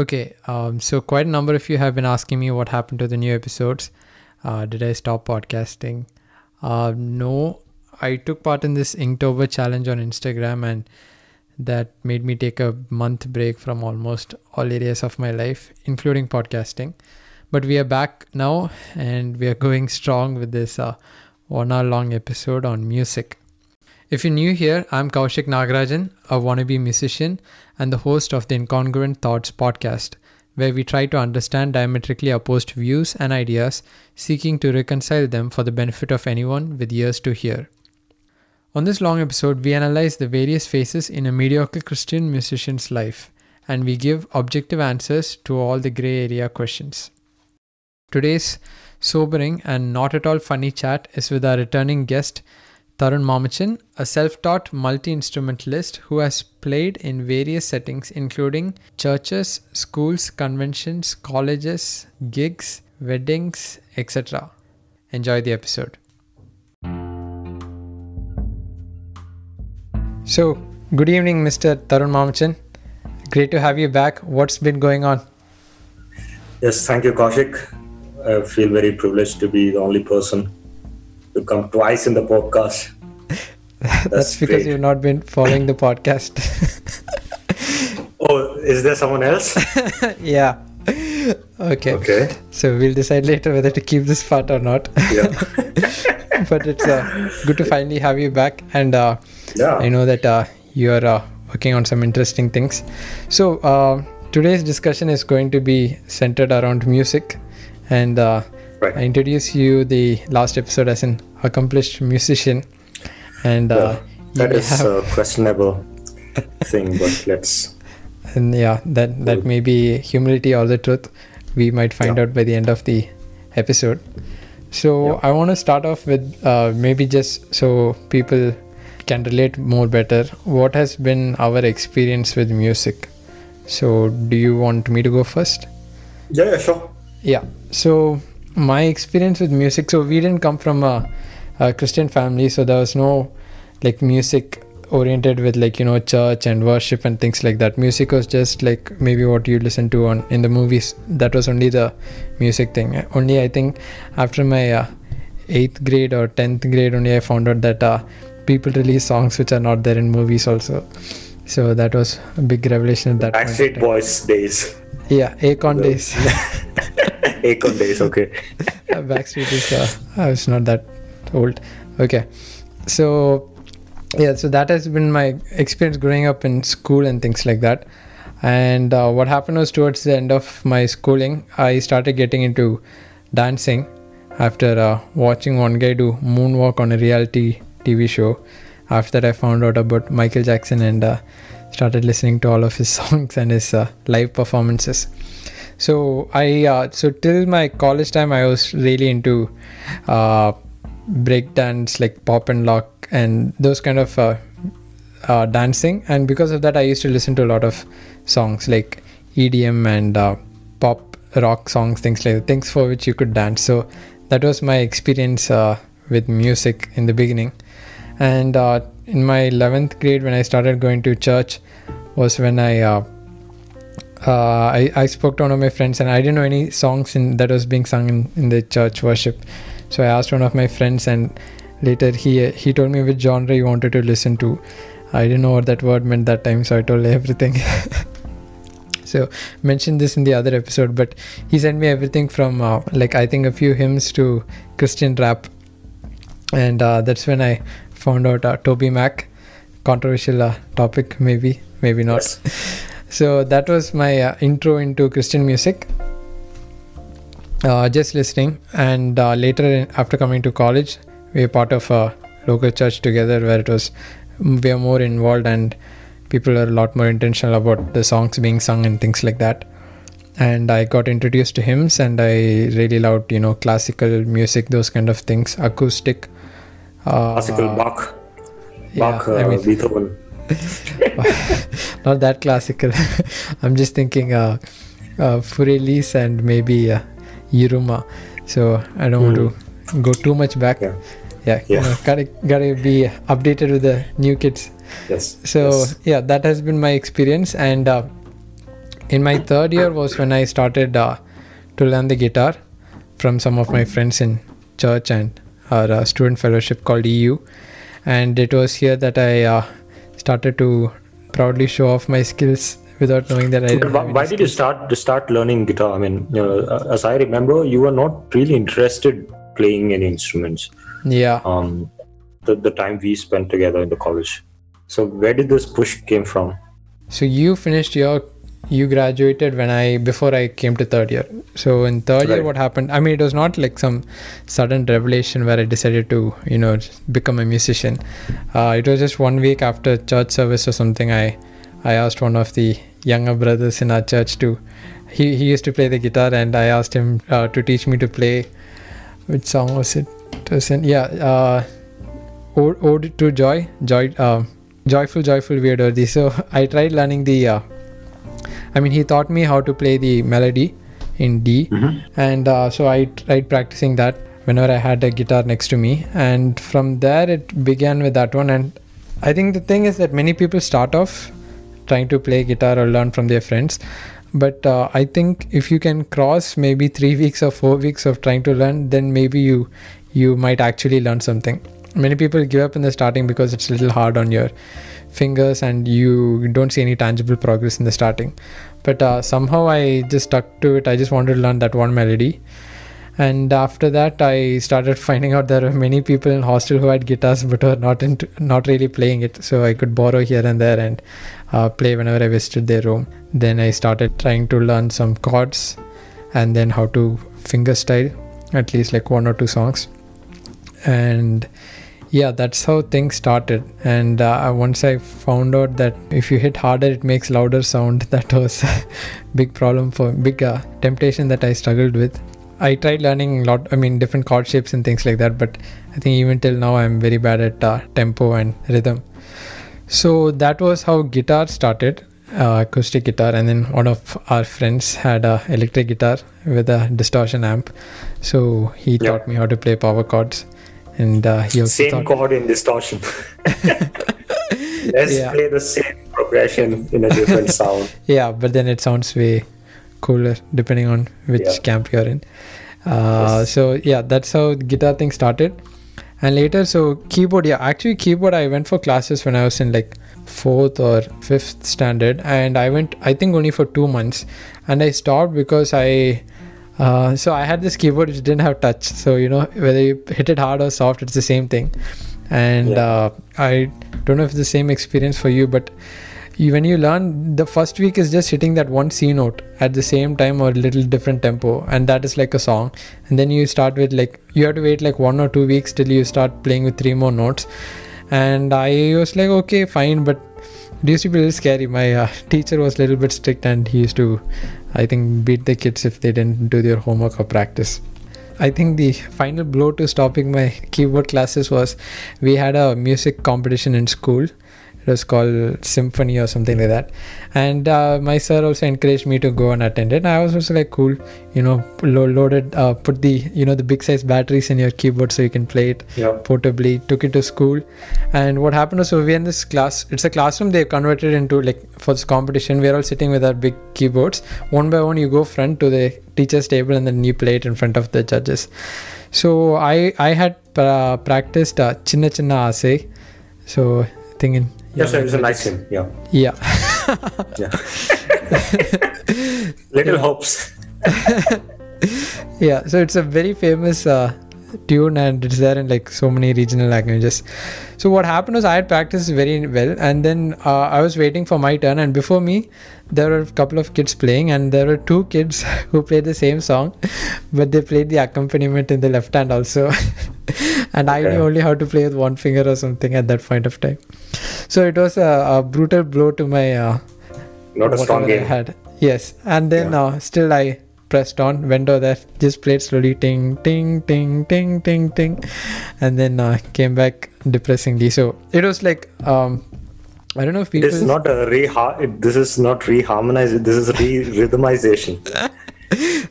Okay, um, so quite a number of you have been asking me what happened to the new episodes. Uh, did I stop podcasting? Uh, no, I took part in this Inktober challenge on Instagram, and that made me take a month break from almost all areas of my life, including podcasting. But we are back now, and we are going strong with this uh, one hour long episode on music. If you're new here, I'm Kaushik Nagarajan, a wannabe musician and the host of the Incongruent Thoughts podcast, where we try to understand diametrically opposed views and ideas, seeking to reconcile them for the benefit of anyone with ears to hear. On this long episode, we analyze the various phases in a mediocre Christian musician's life, and we give objective answers to all the gray area questions. Today's sobering and not at all funny chat is with our returning guest, Tarun Mamachan, a self taught multi instrumentalist who has played in various settings, including churches, schools, conventions, colleges, gigs, weddings, etc. Enjoy the episode. So, good evening, Mr. Tarun Mamachan. Great to have you back. What's been going on? Yes, thank you, Kaushik. I feel very privileged to be the only person to come twice in the podcast. That's, That's because you've not been following the podcast. oh, is there someone else? yeah. Okay. Okay. So we'll decide later whether to keep this part or not. Yeah. but it's uh, good to finally have you back, and uh, yeah. I know that uh, you're uh, working on some interesting things. So uh, today's discussion is going to be centered around music, and uh, right. I introduced you the last episode as an accomplished musician. And uh, that is have... a questionable thing but let's and yeah that that may be humility or the truth. We might find yeah. out by the end of the episode. So yeah. i want to start off with uh, maybe just so people can relate more better. What has been our experience with music? So do you want me to go first? Yeah, yeah sure. Yeah. So my experience with music so we didn't come from a a Christian family, so there was no like music oriented with like you know church and worship and things like that. Music was just like maybe what you listen to on in the movies. That was only the music thing. Only i think after my uh, 8th grade or 10th grade only i found out that uh, people release songs which are not there in movies also. So that was a big revelation at that Backstreet Boys days. Yeah Akon days Akon days okay. Backstreet is uh, I was not that old. Okay. So yeah so that has been my experience growing up in school and things like that. And uh, what happened was towards the end of my schooling i started getting into dancing after uh, watching one guy do moonwalk on a reality tv show. After that i found out about michael jackson and uh, started listening to all of his songs and his uh, live performances so i uh, so till my college time i was really into uh, breakdance like pop and lock and those kind of uh, uh, dancing. And because of that i used to listen to a lot of songs like edm and uh, pop rock songs things like things for which you could dance. So that was my experience uh, with music in the beginning. And uh, in my 11th grade when i started going to church was when i uh, I, I spoke to one of my friends and I didn't know any songs in, that was being sung in, in the church worship so I asked one of my friends, and later he he told me which genre he wanted to listen to. I didn't know what that word meant that time, so I told everything. so mentioned this in the other episode, but he sent me everything from uh, like I think a few hymns to Christian rap, and uh, that's when I found out uh, TobyMac, controversial uh, topic maybe, maybe not. Yes. So that was my uh, intro into Christian music. Uh, just listening and uh, later in, after coming to college we were part of a local church together where it was we are more involved and people are a lot more intentional about the songs being sung and things like that. And i got introduced to hymns and i really loved you know classical music those kind of things acoustic uh, classical bach. bach yeah, I mean, beethoven not that classical i'm just thinking uh, uh Fur-Elise and maybe uh, Yiruma. So I don't mm. want to hmm. go too much back. Yeah, yeah, yeah. You know, gotta gotta be updated with the new kids. Yes. So yes. yeah, that has been my experience, and uh, in my third year was when I started uh, to learn the guitar from some of my friends in church and our uh, student fellowship called EU. And it was here that I uh, started to proudly show off my skills without knowing that I. Why, why did you start to start learning guitar? I mean, you know, uh, as I remember, you were not really interested playing any instruments. Yeah. Um, the the time we spent together in the college. So where did this push came from? So you finished your you graduated when I before I came to third year. So in third year, what happened? I mean, it was not like some sudden revelation where I decided to you know become a musician. Uh, it was just one week after church service or something. I I asked one of the younger brothers in our church to he he used to play the guitar and I asked him uh, to teach me to play. Which song was it? It was in, yeah. Uh, Ode, Ode to Joy, Joy, uh, Joyful, Joyful, We Adore Thee. So I tried learning the. Uh, I mean, he taught me how to play the melody in D, and uh, so I tried practicing that whenever I had a guitar next to me, and from there it began with that one. And I think the thing is that many people start off trying to play guitar or learn from their friends. But uh, I think if you can cross maybe three weeks or four weeks of trying to learn, then maybe you you might actually learn something. Many people give up in the starting because it's a little hard on your fingers and you don't see any tangible progress in the starting. But uh, somehow I just stuck to it. I just wanted to learn that one melody. And after that, I started finding out there were many people in hostel who had guitars but were not into, not really playing it. So I could borrow here and there and uh, play whenever I visited their room. Then I started trying to learn some chords and then how to finger style, at least like one or two songs. And yeah, that's how things started. And uh, once I found out that if you hit harder, it makes louder sound, that was a big problem for big uh, temptation that I struggled with. I tried learning a lot, I mean, different chord shapes and things like that, but I think even till now I'm very bad at uh, tempo and rhythm. So that was how guitar started, uh, acoustic guitar, and then one of our friends had a electric guitar with a distortion amp. So he Yeah. taught me how to play power chords, and uh, he also Same chord in distortion. Let's Yeah. play the same progression in a different sound. yeah, but then it sounds way cooler depending on which Yeah. camp you're in. Uh, Yes. So yeah, that's how the guitar thing started. And later, so keyboard, yeah, actually keyboard, I went for classes when I was in like fourth or fifth standard, and I went, I think only for two months, and I stopped because I. Uh, so I had this keyboard which didn't have touch. So you know whether you hit it hard or soft, it's the same thing. And Yeah. uh, I don't know if it's the same experience for you, but you, when you learn the first week is just hitting that one C note at the same time or a little different tempo, and that is like a song. And then you start with like you have to wait like one or two weeks till you start playing with three more notes. And I was like, okay, fine, but it used to be a little scary. My uh, teacher was a little bit strict, and he used to, I think, beat the kids if they didn't do their homework or practice. I think the final blow to stopping my keyboard classes was we had a music competition in school. It was called Symphony or something like that. And uh, my sir also encouraged me to go and attend it. I was also like, cool, you know, lo- loaded, uh, put the, you know, the big size batteries in your keyboard so you can play it Yeah. portably took it to school and what happened was so we're in this class it's a classroom they converted into like for this competition we're all sitting with our big keyboards one by one you go front to the teacher's table and then you play it in front of the judges so i i had uh, practiced uh, chinna chinna ase so i Yes, sir, it's a nice hymn. Yeah. yeah Yeah. Little hopes. yeah so it's a very famous uh, tune and it's there in like so many regional languages so what happened was i had practiced very well and then uh, i was waiting for my turn and before me there were a couple of kids playing and there were two kids who played the same song but they played the accompaniment in the left hand also and i knew only how to play with one finger or something at that point of time so it was a, a brutal blow to my uh, Not a strong whatever I game. had. Yes, and then Yeah. uh, still I pressed on, went over there, just played slowly, ting, ting, ting, ting, ting, ting, and then uh, came back depressingly. So it was like um, I don't know if people. is not a re. This is not reharmonize. This is re-rhythmization.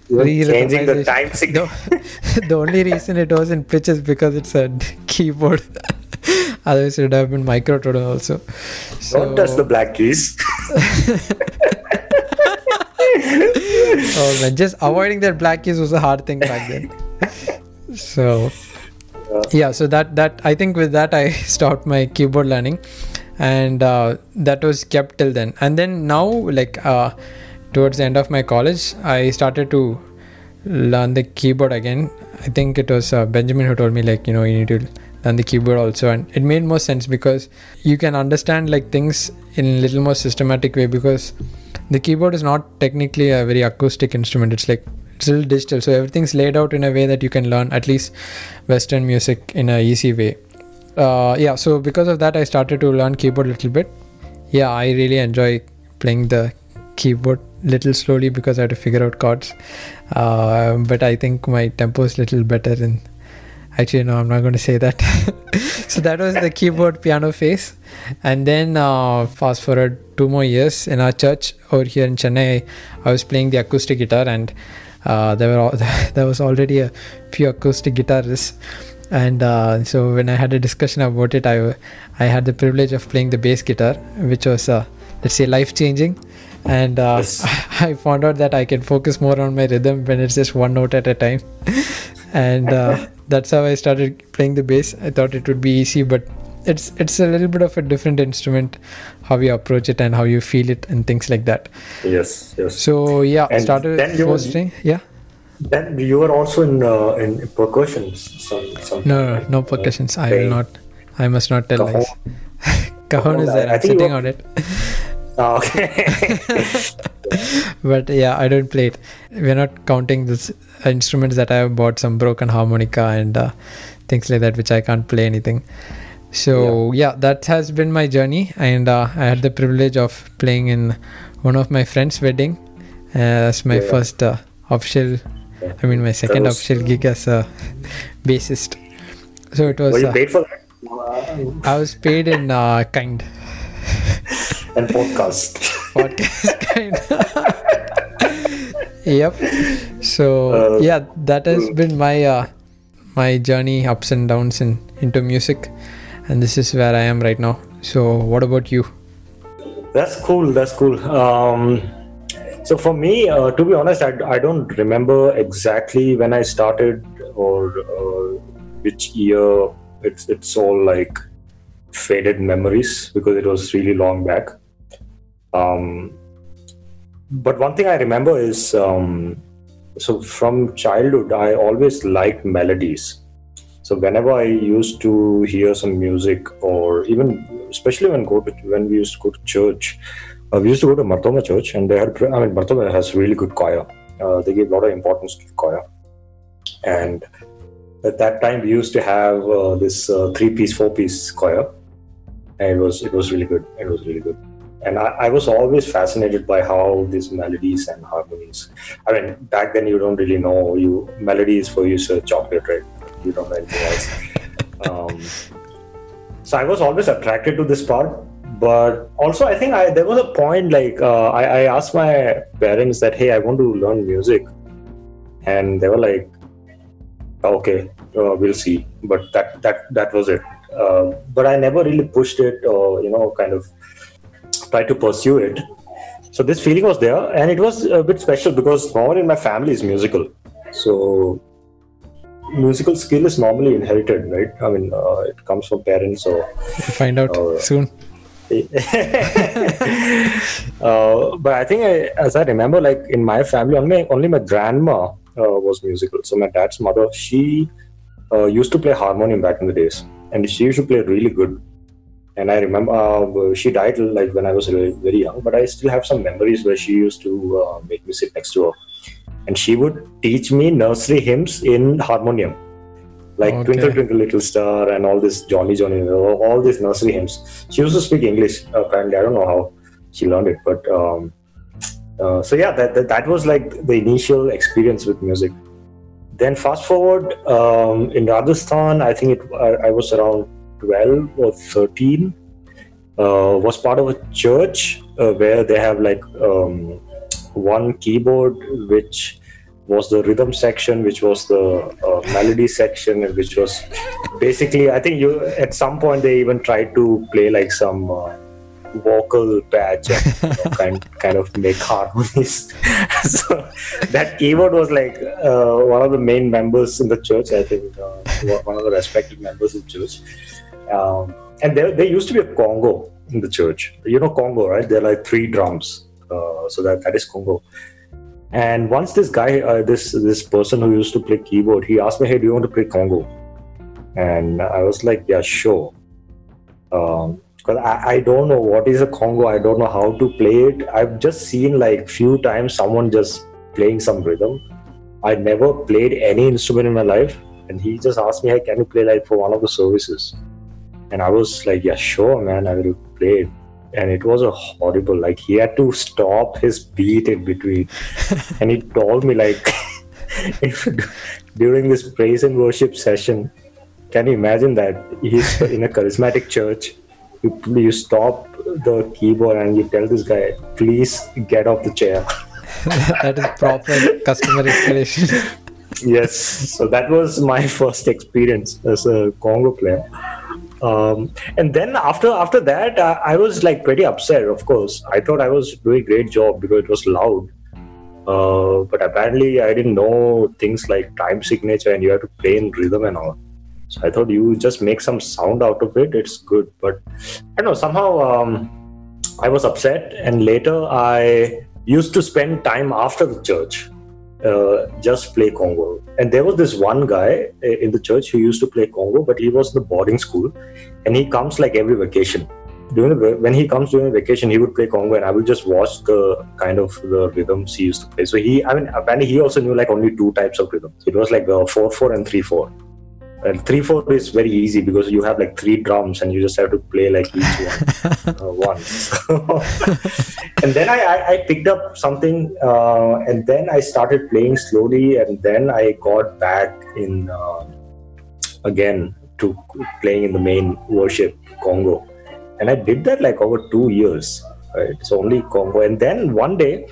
You are changing the time signal. the, the only reason it was in pitch is because it's a keyboard. Otherwise, it would have been microtone also. So, Don't touch the black keys. Oh man, just avoiding that black keys was a hard thing back then. so yeah, so that that I think with that I stopped my keyboard learning, and uh, that was kept till then. And then now, like uh, towards the end of my college, I started to learn the keyboard again. I think it was uh, Benjamin who told me like you know you need to learn the keyboard also, and it made more sense because you can understand like things in a little more systematic way because the keyboard is not technically a very acoustic instrument. It's like it's still digital, so everything's laid out in a way that you can learn at least Western music in a easy way. Uh, yeah, so because of that, I started to learn keyboard a little bit. Yeah, I really enjoy playing the keyboard little slowly because I had to figure out chords. Uh, but I think my tempo is a little better in. Actually, no, I'm not going to say that. so that was the keyboard piano phase, and then uh, fast forward two more years in our church over here in Chennai, I was playing the acoustic guitar, and uh, there were all, there was already a few acoustic guitarists, and uh, so when I had a discussion about it, I I had the privilege of playing the bass guitar, which was uh, let's say life changing and uh, Yes. I found out that I can focus more on my rhythm when it's just one note at a time, and uh, that's how I started playing the bass. I thought it would be easy, but it's it's a little bit of a different instrument, how you approach it and how you feel it and things like that. Yes, yes. So yeah, And started then you- four string. Yeah, Then you were also in uh, in percussion. Some, some no, no, no percussions. I will not. I must not tell lies. Cajon. Is there. I I'm sitting were- on it. Ah, okay. but yeah, I don't play it. We're not counting this instruments that I have bought, some broken harmonica and uh, things like that, which I can't play anything. So yeah, that has been my journey, and uh, I had the privilege of playing in one of my friend's wedding that's my Yeah, yeah. first uh, official. I mean, my second was- official gig as a bassist. So it was. Were you uh, paid for that? I was paid in uh, kind and podcast. podcast kind. yep. So Uh, yeah, that has been my uh, my journey ups and downs in into music, and this is where I am right now. So what about you? That's cool. That's cool. Um, so for me, uh, to be honest, I, I don't remember exactly when I started or uh, which year. It's it's all like faded memories because it was really long back. Um, but one thing I remember is um, so from childhood, I always liked melodies. So whenever I used to hear some music, or even especially when go to when we used to go to church, uh, we used to go to Mar Thoma Church, and they had I mean Mar Thoma has really good choir. Uh, they give a lot of importance to choir, and at that time we used to have uh, this uh, three-piece, four-piece choir, and it was it was really good. It was really good, and I, I was always fascinated by how these melodies and harmonies. I mean, back then you don't really know you melody is for you a chocolate, right? You don't know anything else. um, so I was always attracted to this part, but also I think I there was a point like uh, I, I asked my parents that hey I want to learn music, and they were like, okay, uh, we'll see. But that that that was it. Uh, but I never really pushed it or you know kind of tried to pursue it. So this feeling was there, and it was a bit special because no one in my family is musical. So musical skill is normally inherited, right? I mean, uh, it comes from parents or We'll find out yeah. soon. uh, but I think, I, as I remember, like in my family, only only my grandma uh, was musical. So my dad's mother, she uh, used to play harmonium back in the days, and she used to play really good. And I remember uh, she died like when I was very young, but I still have some memories where she used to uh, make me sit next to her, and she would teach me nursery hymns in harmonium like Okay. Twinkle Twinkle Little Star and all this Johnny Johnny, all these nursery hymns. She used to speak English apparently. I don't know how she learned it, but um, uh, so yeah, that, that that was like the initial experience with music. Then fast forward um, in Rajasthan, I think it I, I was around twelve or thirteen. Uh, was part of a church uh, where they have like um, one keyboard which was the rhythm section, which was the uh, melody section, and which was basically, I think you at some point they even tried to play like some uh, vocal patch and you know, kind kind of make harmonies. so that keyboard was like uh, one of the main members in the church. I think uh, one of the respected members of church. Um, and there, there used to be a congo in the church. You know congo, right? There are like three drums. Uh, so that that is congo. And once this guy, uh, this this person who used to play keyboard, he asked me, "Hey, do you want to play congo?" And I was like, "Yeah, sure." Um, because I, I don't know what is a congo i don't know how to play it i've just seen like few times someone just playing some rhythm i never played any instrument in my life and he just asked me hey can you play like for one of the services and i was like yeah sure man i will play and it was a horrible like he had to stop his beat in between and he told me like if during this praise and worship session can you imagine that he's in a charismatic church you, you stop the keyboard and you tell this guy, please get off the chair. that is proper customer escalation. yes, so that was my first experience as a Congo player. Um, and then after after that, uh, I was like pretty upset. Of course, I thought I was doing a great job because it was loud. Uh, but apparently, I didn't know things like time signature and you have to play in rhythm and all. So I thought you just make some sound out of it. It's good, but I know. Somehow um, I was upset, and later I used to spend time after the church uh, just play Congo. And there was this one guy uh, in the church who used to play Congo, but he was in the boarding school, and he comes like every vacation. During the, when he comes during vacation, he would play Congo, and I would just watch the kind of the rhythms he used to play. So he, I mean, apparently he also knew like only two types of rhythms. It was like a four four and three four and three four is very easy because you have like three drums and you just have to play like each one uh, once. And then I, I, I, picked up something uh, and then i started playing slowly and then i got back in uh, again to playing in the main worship congo. And i did that like over two years right? It's only congo. And then one day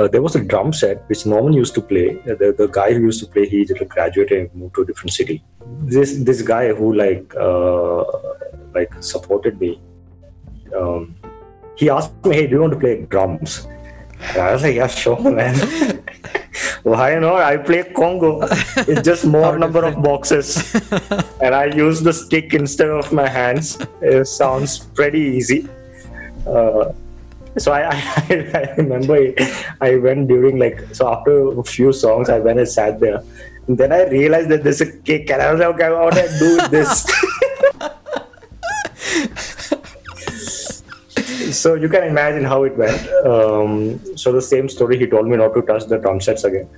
uh, there was a drum set which Norman used to play. Uh, the, the guy who used to play, he graduated and moved to a different city. This this guy who like uh, like supported me, um, he asked me, "Hey, do you want to play drums?" And I was like, "Yeah, sure, man." Why not? I play Congo. It's just more number of boxes, and I use the stick instead of my hands. It sounds pretty easy. Uh, so I, I, I remember I went during like so after a few songs I went and sat there. And then I realized that there's a kick and I was like okay what do I do with this? So you can imagine how it went. Um, so the same story he told me not to touch the drum sets again.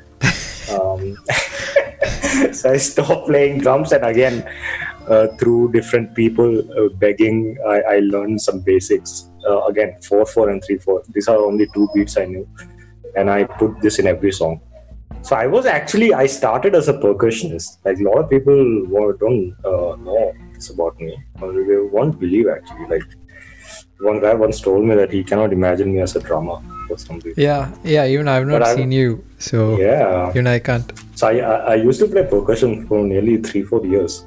Um, so I stopped playing drums and again uh, through different people uh, begging I, I learned some basics uh, again 4 4 and 3 4 these are only two beats i knew and i put this in every song. So i was actually i started as a percussionist. Like a lot of people don't uh, know this about me. Or they won't believe actually. Like one guy once told me that he cannot imagine me as a drummer or something. Yeah yeah even i've not but seen I, you so yeah. even i can't. So I, I used to play percussion for nearly three four years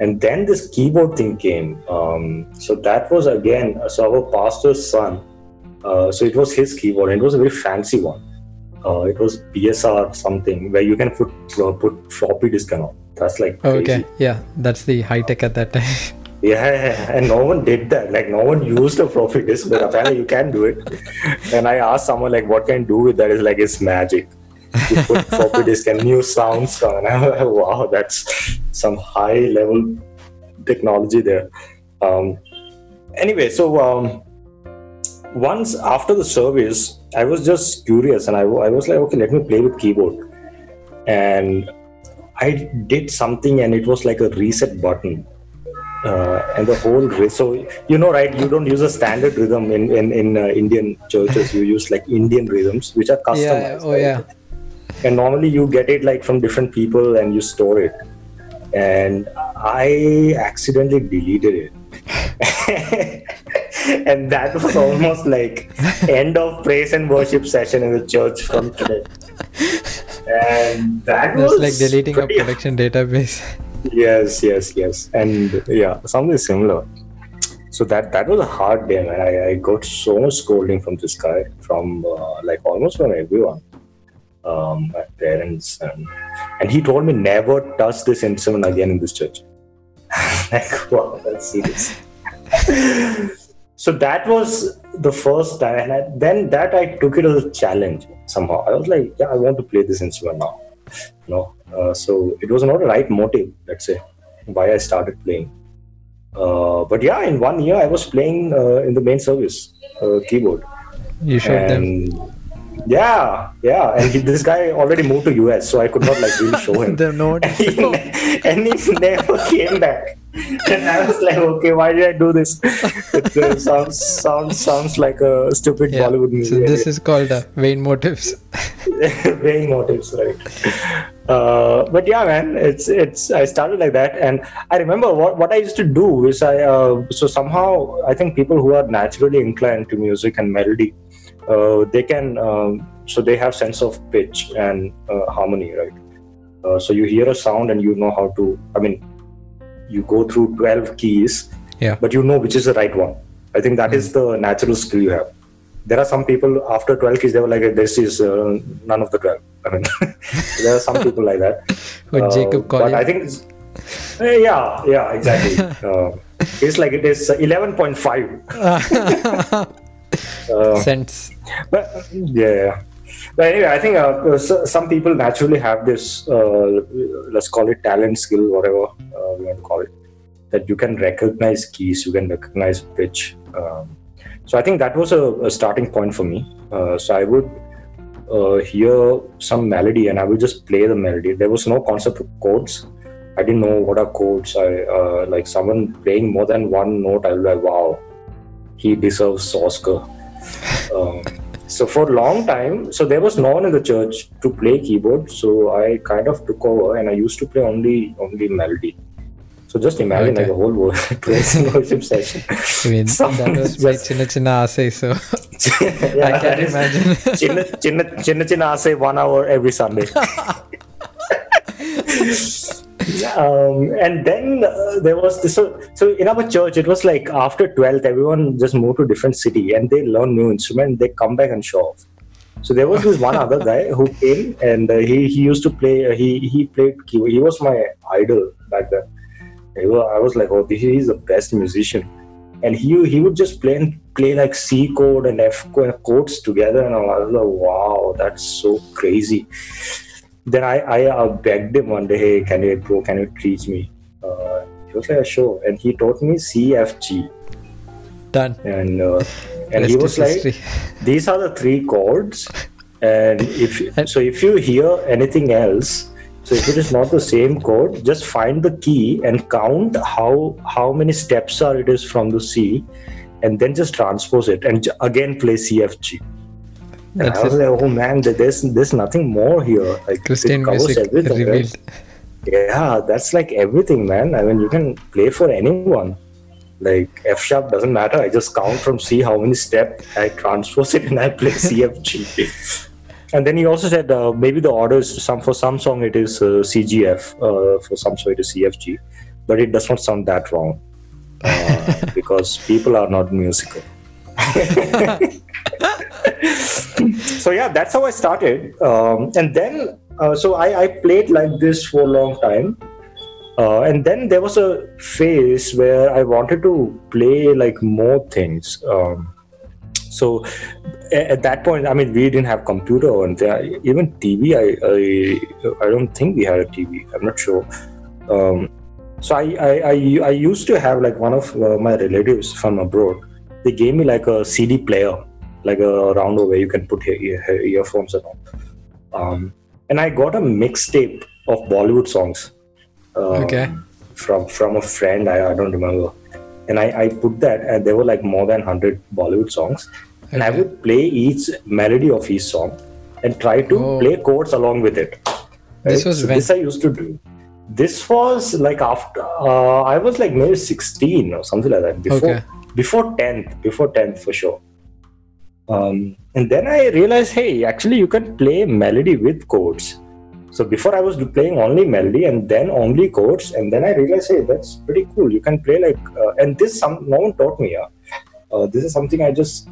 and then this keyboard thing came um, so that was again so our pastor's son uh, so it was his keyboard and it was a very fancy one. Uh, it was PSR something where you can put uh, put floppy disk all. That's like crazy. okay yeah that's the high tech at that time. Yeah and no one did that. Like no one used a floppy disk but apparently you can do it. And i asked someone like what can I do with that?" that is like it's magic you put floppy disk and new sounds on. Wow, that's some high level technology there. Um, anyway, so um, once after the service, I was just curious and I, I was like, okay, let me play with keyboard. And I did something and it was like a reset button. Uh, and the whole so you know right you don't use a standard rhythm in in, in uh, indian churches you use like indian rhythms which are customized yeah, oh right? yeah and normally you get it like from different people and you store it. And i accidentally deleted it. And that was almost like end of praise and worship session in the church from today. And that was like deleting a production database. Yes yes yes. And yeah something similar. So that that was a hard day man. I, I got so much scolding from this guy from uh, like almost from everyone um, my parents, and, and he told me never touch this instrument again in this church. like, wow, that's serious. so that was the first time, and I, then that I took it as a challenge somehow. I was like, yeah, I want to play this instrument now. You know, uh, so it was not a right motive, let's say, why I started playing. Uh, but yeah, in one year I was playing uh, in the main service uh, keyboard. You showed and them. Yeah, yeah, and he, this guy already moved to US, so I could not like really show him. the note. and, he, and he never came back. And I was like, okay, why did I do this? It uh, sounds sounds sounds like a stupid Yeah. Bollywood movie. So this is called uh, vain motives. vain motives, right? Uh, but yeah, man, it's it's. I started like that, and I remember what what I used to do is I uh, so somehow I think people who are naturally inclined to music and melody, they can um, so they have sense of pitch and uh, harmony, right? Uh, so you hear a sound and you know how to. I mean, you go through twelve keys, Yeah. but you know which is the right one. I think that is the natural skill you have there are some people after 12 keys they were like this is uh, none of the 12 i mean there are some people like that Uh, Jacob but i think yeah yeah exactly uh, it's like it is 11.5 uh, Sense. but yeah but anyway i think uh, so- some people naturally have this uh, let's call it talent skill whatever uh, we want to call it that you can recognize keys you can recognize pitch um, so i think that was a, a starting point for me. Uh, so i would uh, hear some melody and i would just play the melody. There was no concept of chords. I didn't know what are chords. I uh, like someone playing more than one note i was like wow he deserves oscar um, so for a long time so there was no one in the church to play keyboard so i kind of took over and i used to play only only melody so just imagine Okay. like a whole wo- praise and worship session I mean, Some- that was my just- chinna chinna asay, so Yeah, I that can is- imagine. chinna chinna chinna chinna say one hour every sunday um, and then uh, there was this so, so in our church it was like after 12th everyone just moved to different city and they learn new instrument they come back and show off. So there was this one other guy who came and uh, he he used to play uh, he he played keyboard he was my idol back then. He wa- I was like oh he is the best musician. And he he would just play and play like C chord and F chord chords together and I was like wow that's so crazy then I, I uh, begged him one day, hey, can you bro, can you teach me? Uh, he was like, sure, and he taught me C, F, G, Done. and uh, and he was is like, these are the three chords, and if so, if you hear anything else, so if it is not the same chord, just find the key and count how how many steps are it is from the C, and then just transpose it and again play C, F, G. And That's I was it. like, oh man, there's there's nothing more here. Like Christian it covers music everything, right? revealed. Yeah, that's like everything, man. I mean, you can play for anyone. Like F sharp doesn't matter. I just count from C how many steps I transpose it and I play C F G. And then he also said uh, maybe the order is some for some song it is uh, C G F uh, for some song it is C F G, but it does not sound that wrong uh, because people are not musical. so yeah, that's how I started. Um, and then uh, so I, I played like this for a long time. Uh, and then there was a phase where I wanted to play like more things. Um, so at that point, I mean, we didn't have computer and even TV. I, I I don't think we had a TV. I'm not sure. Um, so I, I I I used to have like one of uh, my relatives from abroad. They gave me like a CD player, like a rounder where you can put ear, ear, earphones and all. Um, and I got a mixtape of Bollywood songs. Um, Okay. From from a friend, I, I don't remember. And I, I put that, and there were like more than hundred Bollywood songs, and I would play each melody of each song, and try to Oh. play chords along with it. This was so when? this I used to do. This was like after uh, I was like maybe sixteen or something like that. Before Okay. before tenth, before tenth for sure. Um, and then I realized, hey, actually you can play melody with chords. So before I was playing only melody and then only chords, and then I realized, hey, that's pretty cool. You can play like, uh, and this some no one taught me. Yeah, uh, this is something I just,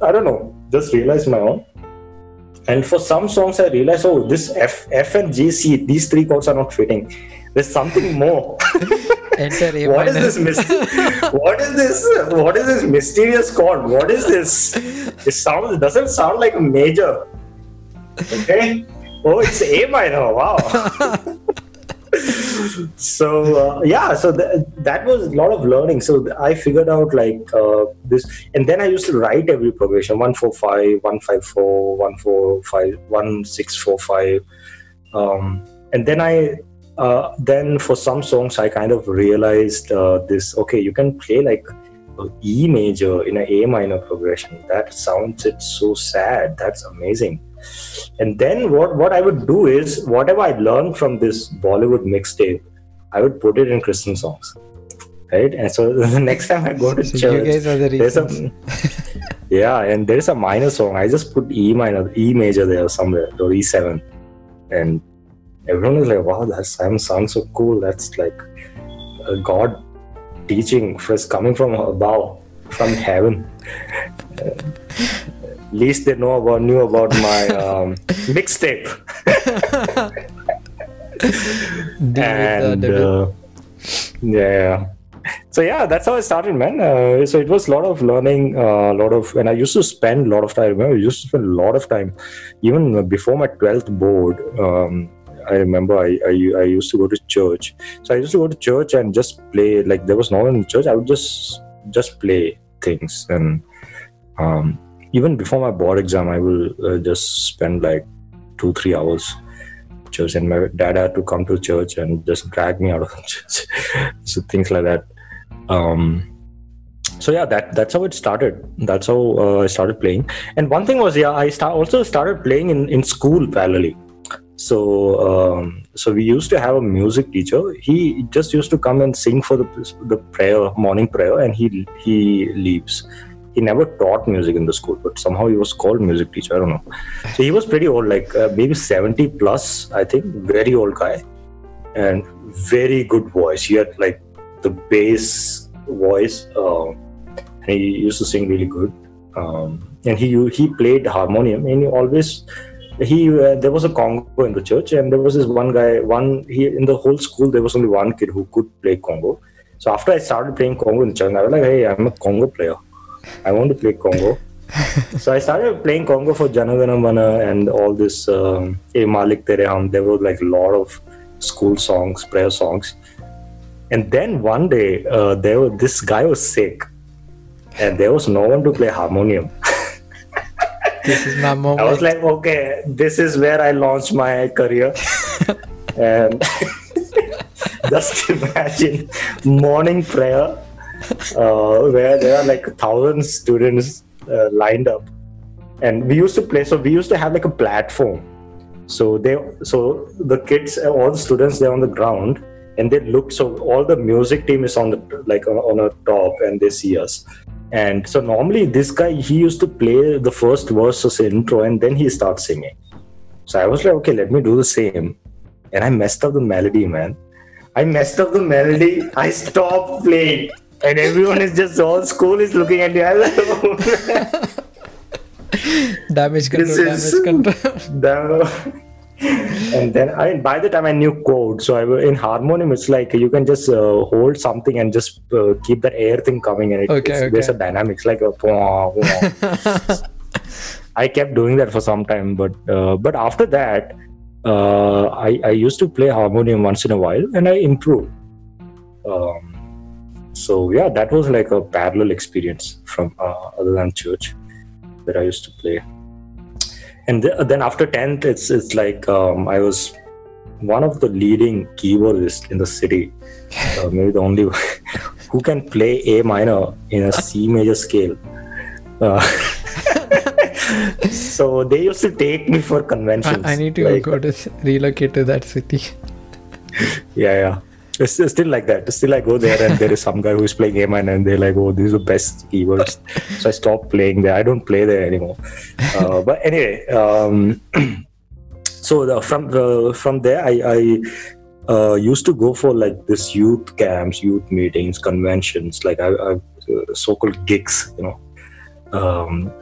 I don't know, just realized my own. and for some songs I realized, oh, this F, F and G, C, these three chords are not fitting. There's something more. Enter A what is minor. this? Myst- what is this? What is this mysterious chord? What is this? It sounds. It doesn't sound like a major. Okay. Oh, it's A minor. Wow. so uh, yeah so th- that was a lot of learning so i figured out like uh, this and then i used to write every progression 145 154 145 1645 um, and then i uh, then for some songs i kind of realized uh, this okay you can play like E major in a a minor progression. That sounds it's so sad. That's amazing. And then what what I would do is whatever I learned from this Bollywood mixtape, I would put it in Christian songs, right? And so the next time I go to So church, you guys are the there's a yeah, and there's a minor song. I just put E minor, E major there somewhere, or E seven, and everyone is like, "Wow, that sounds sounds so cool." That's like a God teaching first coming from above, from heaven. least they know about knew about my um, mixtape Deal with the and uh, yeah so yeah that's how i started man uh, so it was a lot of learning a lot of and i used to spend a lot of time I remember I used to spend a lot of time even before my 12th board um, i remember I, I i used to go to church. So i used to go to church and just play like there was no one in church. I would just just play things. And um, even before my board exam i will uh, just spend like two three hours church. And my dad had to come to church and just drag me out of church. So things like that. Um so yeah that that's how it started. That's how uh, i started playing. And one thing was yeah i start, also started playing in in school parallelly so um, so we used to have a music teacher. He just used to come and sing for the the prayer morning prayer and he he leaves. He never taught music in the school but somehow he was called music teacher i don't know. So he was pretty old like uh, maybe 70 plus i think. Very old guy and very good voice. He had like the bass voice uh, and he used to sing really good. Um, and he he played harmonium and he always he uh, there was a congo in the church and there was this one guy one he in the whole school there was only one kid who could play congo. So after i started playing congo in the church i was like hey i'm a congo player. I want to play congo. So i started playing congo for janagana mana and all this um, hey malik tere hum. There were like a lot of school songs prayer songs. And then one day uh, there was, this guy was sick and there was no one to play harmonium This is my moment. I was like, okay, this is where I launched my career. and just imagine morning prayer uh, where there are like a thousand students uh, lined up. And we used to play, so we used to have like a platform. So they, so the kids, all the students, they're on the ground and they look. So all the music team is on the like on, on a top, and they see us. And so normally this guy he used to play the first verse as intro and then he starts singing. So I was like, okay, let me do the same. And I messed up the melody, man. I messed up the melody. I stopped playing. And everyone is just all school is looking at me. I was like, oh, damage control, damage control. damn. And then I mean, by the time I knew code, so I in harmonium it's like you can just uh, hold something and just uh, keep that air thing coming, and it, Okay, it's, there's a dynamics like a. wah, wah. I kept doing that for some time, but uh, but after that, uh, I I used to play harmonium once in a while, and I improved. Um, so yeah, that was like a parallel experience from uh, other than church that I used to play. And th- then after tenth, it's it's like um, I was one of the leading keyboardists in the city, uh, maybe the only who can play A minor in a C major scale. Uh, so they used to take me for conventions. I, I need to like, go to relocate to that city. Yeah, yeah. It's, still like that. Still, I go there and there is some guy who is playing A minor, and they're like, "Oh, these are the best keyboards." so I stopped playing there. I don't play there anymore. Uh, but anyway, um, so the, from the from there, I, I uh, used to go for like this youth camps, youth meetings, conventions, like I, I uh, so-called gigs. You know, um,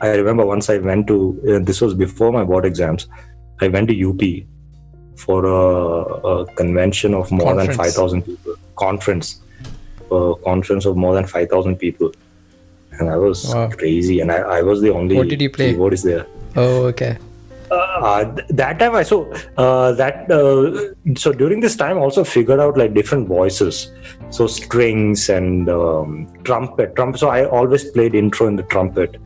I remember once I went to uh, this was before my board exams. I went to UP for a, a convention of more than five thousand people conference, a conference of more than five thousand people, and I was Wow. crazy. And I, I was the only What did you play? keyboardist there. Oh, okay. Uh, that time I so uh, that uh, so during this time I also figured out like different voices, so strings and um, trumpet. Trumpet. So I always played intro in the trumpet.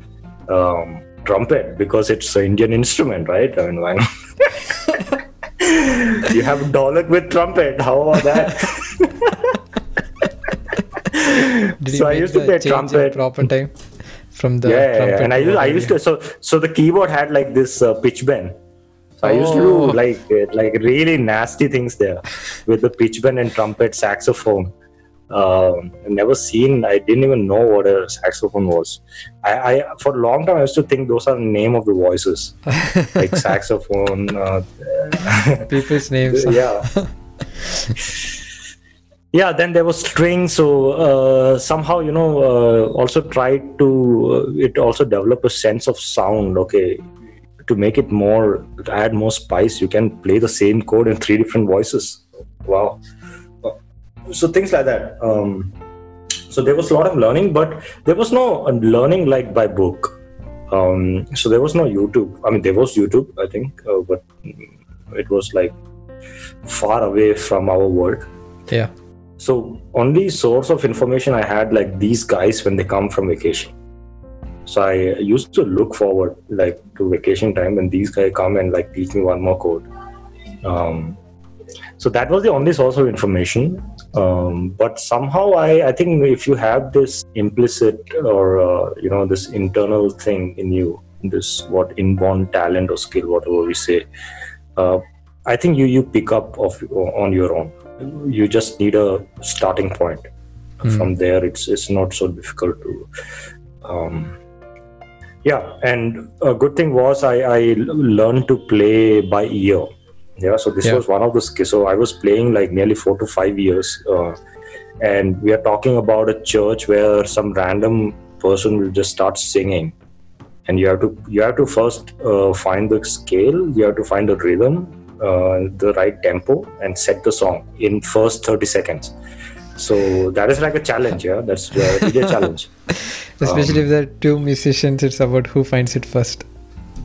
Um, trumpet because it's an Indian instrument, right? I mean, why not? you have dholak with trumpet. How about that? So I used to play trumpet. proper time from the yeah, yeah, trumpet? yeah. and I used, I used to so so the keyboard had like this uh, pitch bend. So I used to Oh. do like uh, like really nasty things there with the pitch bend and trumpet saxophone. Um, never seen. I didn't even know what a saxophone was. I, I for a long time I used to think those are the name of the voices, like saxophone. Uh, people's names. yeah yeah then there was string so uh, somehow you know uh, also tried to uh, it also develop a sense of sound okay to make it more to add more spice you can play the same chord in three different voices wow so things like that. Um, so there was a lot of learning but there was no uh, learning like by book. Um, so there was no youtube. I mean there was youtube i think uh, but it was like far away from our world. Yeah. so only source of information i had like these guys when they come from vacation. So i used to look forward like to vacation time when these guys come and like teach me one more code. Um, so that was the only source of information. Um, but somehow I, I think if you have this implicit or uh, you know this internal thing in you this what inborn talent or skill whatever we say uh, i think you you pick up of on your own. You just need a starting point. Hmm. from there it's it's not so difficult to um, yeah and a good thing was i i learned to play by ear yeah so this Yeah. was one of the so i was playing like nearly four to five years uh, and we are talking about a church where some random person will just start singing and you have to you have to first uh, find the scale you have to find the rhythm uh, the right tempo and set the song in first 30 seconds so that is like a challenge yeah that's uh, really a challenge Especially if there are two musicians, it's about who finds it first.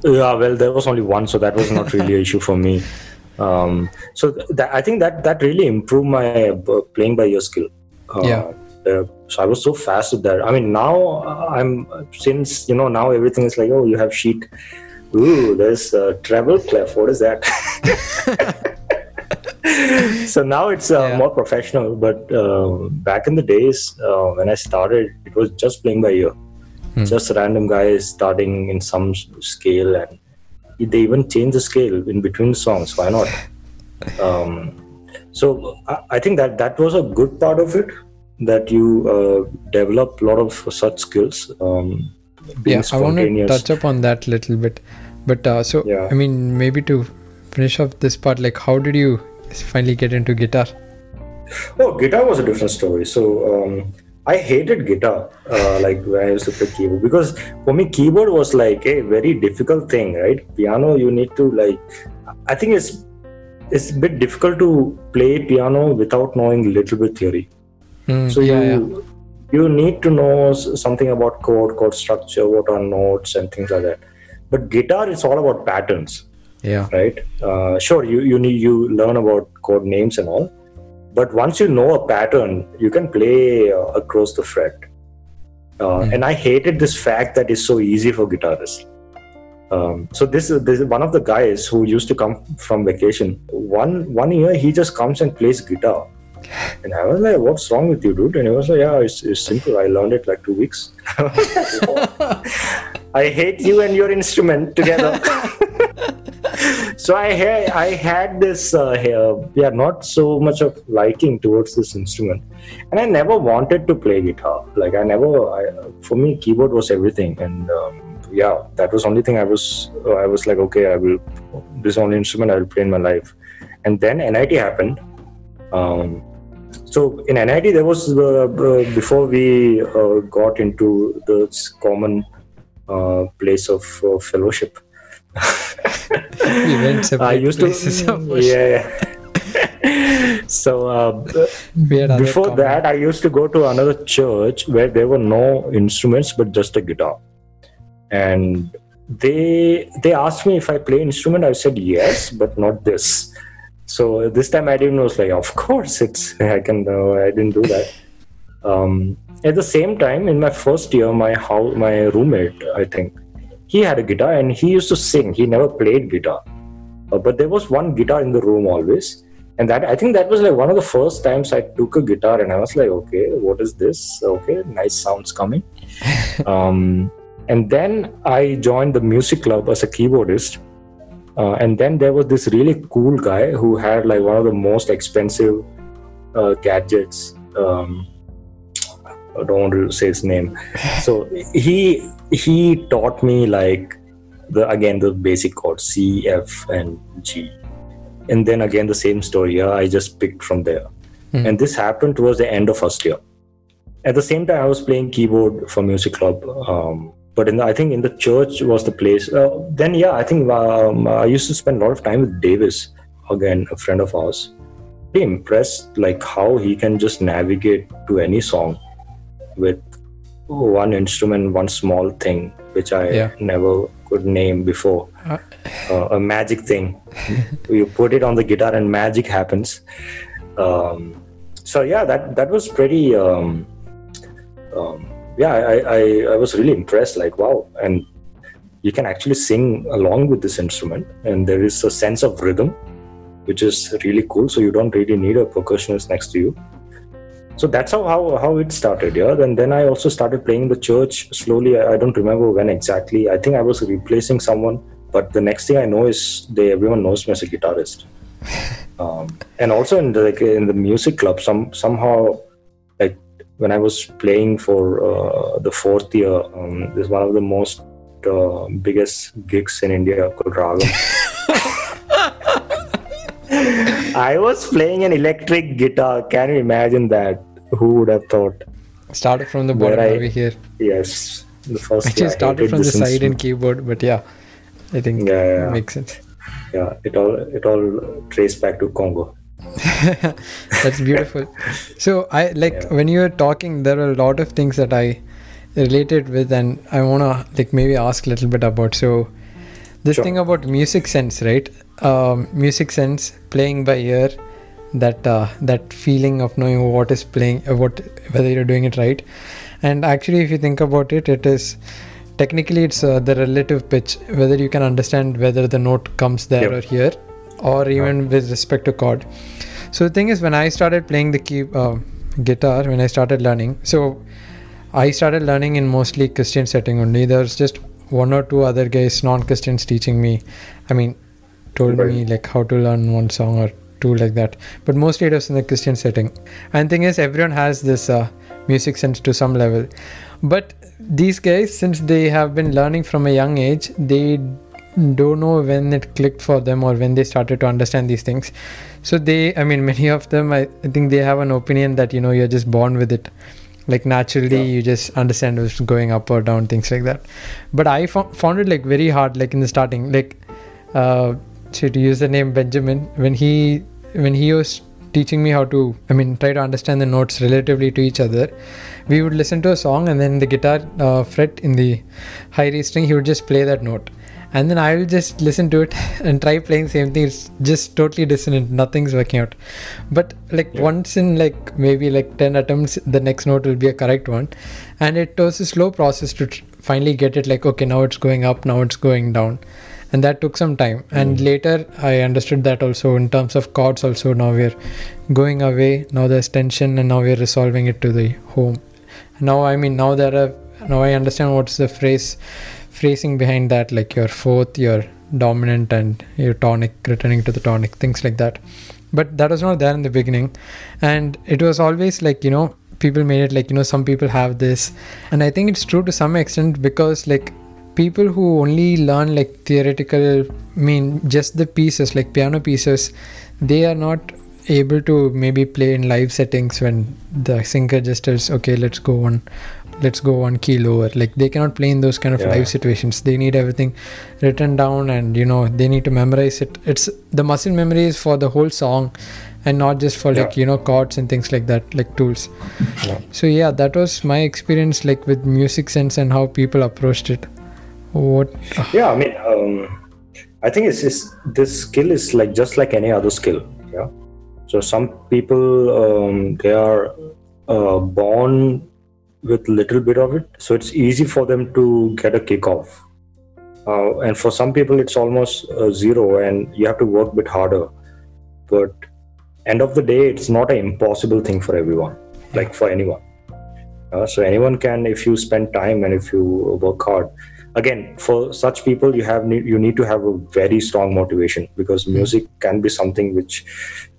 Yeah, well, there was only one, so that was not really an issue for me. Um, so th- that, I think that that really improved my uh, playing by ear skill. Uh, Yeah. uh, so I was so fast with that. I mean, now uh, I'm since you know now everything is like oh you have sheet. Ooh, there's uh, treble clef. What is that? so now it's uh, Yeah. more professional. But uh, back in the days uh, when I started, it was just playing by ear Hmm. just random guys starting in some scale and they even change the scale in between songs why not um, so I, I think that that was a good part of it that you uh, develop a lot of such skills um, being yeah, I want to touch up on that a little bit. But uh, so, Yeah. I mean, maybe to finish off this part, like, how did you finally get into guitar? Oh, guitar was a different story. So um, I hated guitar, uh, like when I used to play keyboard, because for me keyboard was like a very difficult thing, right? Piano, you need to like. I think it's it's a bit difficult to play piano without knowing little bit theory. Mm, So yeah, yeah. you you need to know something about chord, chord structure, what are notes, and things like that. But guitar, it's all about patterns Yeah. right uh, sure you you need you learn about code names and all but once you know a pattern you can play uh, across the fret uh, Hmm. and i hated this fact that it's so easy for guitarists um, so this is, this is one of the guys who used to come from vacation one one year he just comes and plays guitar and I was like, "What's wrong with you, dude?" And he was like, "Yeah, it's, it's simple. I learned it like two weeks." I hate you and your instrument together. so I had I had this uh, yeah, not so much of liking towards this instrument, and I never wanted to play guitar. Like I never, I, for me, keyboard was everything, and um, yeah, that was only thing I was. Uh, I was like, okay, I will. This only instrument I will play in my life, and then NIT happened. Um, so in NIT there was uh, uh, before we uh, got into the common uh, place of fellowship. we went separate I used places to, worship. yeah. so uh, other before that, I used to go to another church where there were no instruments but just a guitar, and they they asked me if I play instrument. I said yes, but not this. So this time I didn't was like, of course it's I can. No, I didn't do that. Um, at the same time, in my first year, my house, my roommate, I think, he had a guitar and he used to sing. He never played guitar, Uh, but there was one guitar in the room always. And that i think that was like one of the first times i took a guitar and i was like okay what is this? Okay nice sounds coming. Um, and then i joined the music club as a keyboardist. Uh, and then there was this really cool guy who had like one of the most expensive uh, gadgets. Um, i don't want to say his name. So he he taught me like the again the basic chords c f and g. And then again the same story yeah i just picked from there. Hmm. and this happened towards the end of first year. At the same time i was playing keyboard for music club um, but in the, i think in the church was the place uh, then yeah i think um, i used to spend a lot of time with davis again a friend of ours. Pretty impressed like how he can just navigate to any song with one instrument one small thing which i Yeah. never could name before Uh, uh, a magic thing. you put it on the guitar and magic happens. Um, so yeah, that that was pretty. Um, um, yeah, I, I I was really impressed. Like wow, and you can actually sing along with this instrument, and there is a sense of rhythm, which is really cool. So you don't really need a percussionist next to you. So that's how, how how it started, yeah. And then I also started playing the church slowly. I, I don't remember when exactly. I think I was replacing someone, but the next thing I know is they everyone knows me as a guitarist. um, and also in the like in the music club, some somehow like when I was playing for uh, the fourth year, um, this is one of the most uh, biggest gigs in India called Ragam. I was playing an electric guitar. Can you imagine that? Who would have thought? started from the bottom I- over here. Yes, the first. Actually, yeah, started from the side and keyboard, but yeah, I think Yeah, yeah, yeah. makes sense. Yeah, it all it all traced back to conga. That's beautiful. So I like Yeah. when you were talking, there were a lot of things that I related with, and I wanna like maybe ask a little bit about. So this Sure. thing about music sense, right? Um, music sense, playing by ear, that uh, that feeling of knowing what is playing, uh, what whether you're doing it right. And actually, if you think about it, it is technically it's uh, the relative pitch, whether you can understand whether the note comes there Yep. or here, or even with respect to chord. So the thing is, when I started playing the key uh, guitar, when I started learning, so I started learning in mostly Christian setting only. There's just one or two other guys, non-Christians, teaching me. I mean, told me like how to learn one song or two like that. But mostly it was in the Christian setting. And thing is, everyone has this uh, music sense to some level. But these guys, since they have been learning from a young age, they don't know when it clicked for them or when they started to understand these things. So they, I mean, many of them, I, I think they have an opinion that you know you're just born with it like naturally Yeah. you just understand what's going up or down things like that but i fo- found it like very hard like in the starting like uh so to use the name benjamin when he when he was teaching me how to i mean try to understand the notes relatively to each other we would listen to a song and then the guitar uh, fret in the high re string he would just play that note and then I will just listen to it and try playing same thing. It's just totally dissonant. Nothing's working out. But like Yeah. once in like maybe like ten attempts, the next note will be a correct one, and it was a slow process to tr- finally get it. Like okay, now it's going up, now it's going down, and that took some time. And hmm. later I understood that also in terms of chords. Also now we're going away. Now there's tension, and now we're resolving it to the home. Now I mean now there are now I understand what's the phrase phrasing behind that like your fourth your dominant and your tonic returning to the tonic things like that but that was not there in the beginning and it was always like you know people made it like you know some people have this and i think it's true to some extent because like people who only learn like theoretical I mean just the pieces like piano pieces they are not able to maybe play in live settings when the singer just tells okay let's go one let's go one key lower. Like they cannot play in those kind of Yeah. live situations. They need everything written down and you know they need to memorize it. It's the muscle memory is for the whole song and not just for like you know chords and things like that like tools. Yeah. so yeah that was my experience like with music sense and how people approached it what? Yeah i mean um, i think it's, it's this skill is like just like any other skill yeah. So some people um, they are uh, born with little bit of it so it's easy for them to get a kick off. Uh, and for some people it's almost uh, zero and you have to work a bit harder. But end of the day it's not an impossible thing for everyone like for anyone. Uh, so anyone can if you spend time and if you work hard again for such people you have need, you need to have a very strong motivation because music can be something which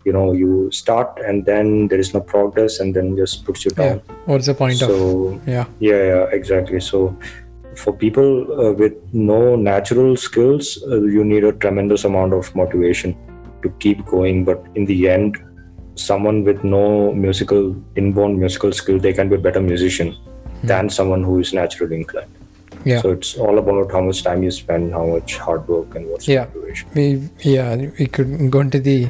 you know you start and then there is no progress and then just puts you yeah. down. What's the point of so yeah. yeah yeah exactly. So for people uh, with no natural skills uh, you need a tremendous amount of motivation to keep going. But in the end someone with no musical inborn musical skill they can be a better musician than someone who is naturally inclined yeah. So it's all about how much time you spend how much hard work and what's Yeah. the motivation. We yeah we could go into the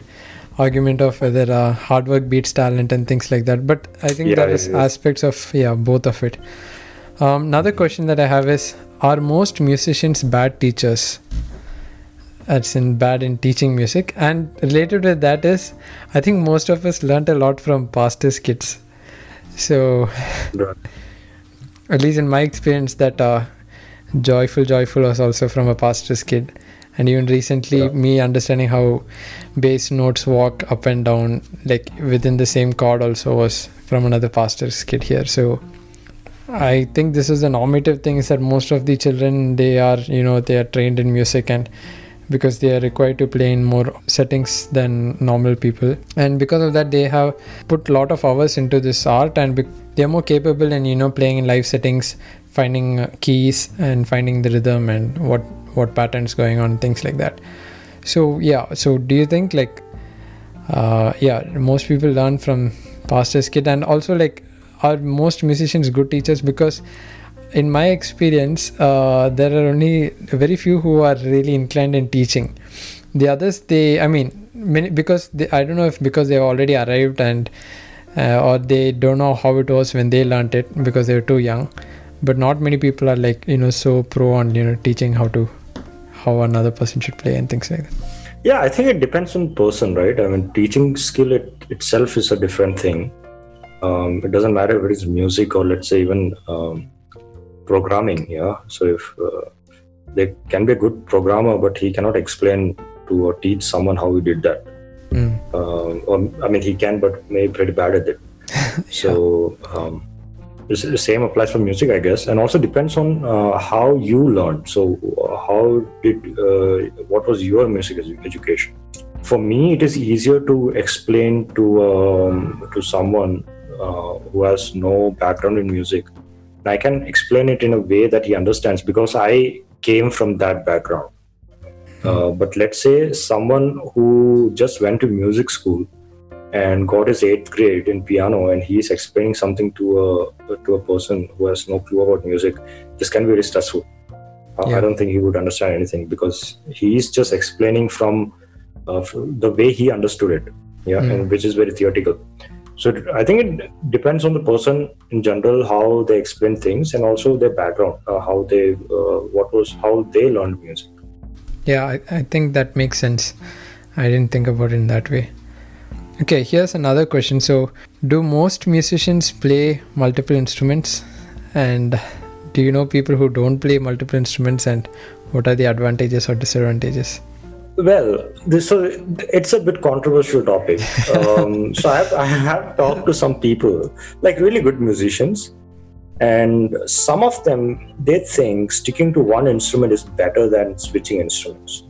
argument of whether uh, hard work beats talent and things like that but i think Yeah, there is aspects of yeah both of it. Um, another question that i have is are most musicians bad teachers? As in bad in teaching music and related with that is i think most of us learnt a lot from pastors kids so Right. at least in my experience that uh, joyful joyful was also from a pastor's kid. And even recently Yeah. me understanding how bass notes walk up and down like within the same chord also was from another pastor's kid here. So i think this is the normative thing is that most of the children they are you know they are trained in music and because they are required to play in more settings than normal people. And because of that they have put a lot of hours into this art and bec- they're more capable in you know playing in live settings finding uh, keys and finding the rhythm and what what patterns going on things like that. So yeah so do you think like uh, yeah most people learn from pastor's kid and also like are most musicians good teachers? Because in my experience uh, there are only very few who are really inclined in teaching. The others they i mean many because they, i don't know if because they've already arrived and uh, or they don't know how it was when they learned it because they were too young but not many people are like you know so pro on you know teaching how to how another person should play and things like that. Yeah i think it depends on person right? I mean teaching skill it, itself is a different thing. Um, it doesn't matter if it is music or let's say even um, programming yeah? So if uh, they can be a good programmer but he cannot explain to or teach someone how he did that. Mm. um, or i mean he can but maybe pretty bad at it. So um, the same applies for music i guess. And also depends on uh, how you learned. So uh, how did uh, what was your music education? For me it is easier to explain to um, to someone uh, who has no background in music. I can explain it in a way that he understands because i came from that background. Uh, but let's say someone who just went to music school and got his eighth grade in piano and he's explaining something to a to a person who has no clue about music this can be very stressful Yeah. i don't think he would understand anything because he's just explaining from uh, the way he understood it yeah Mm. and which is very theoretical so i think it depends on the person in general how they explain things and also their background uh, how they uh, what was how they learned music Yeah, I, I think that makes sense. I didn't think about it in that way. Okay, here's another question. So, do most musicians play multiple instruments? And do you know people who don't play multiple instruments? And what are the advantages or disadvantages? Well, this so it's a bit controversial topic. Um, so I have, I have talked to some people, like really good musicians, and some of them they think sticking to one instrument is better than switching instruments.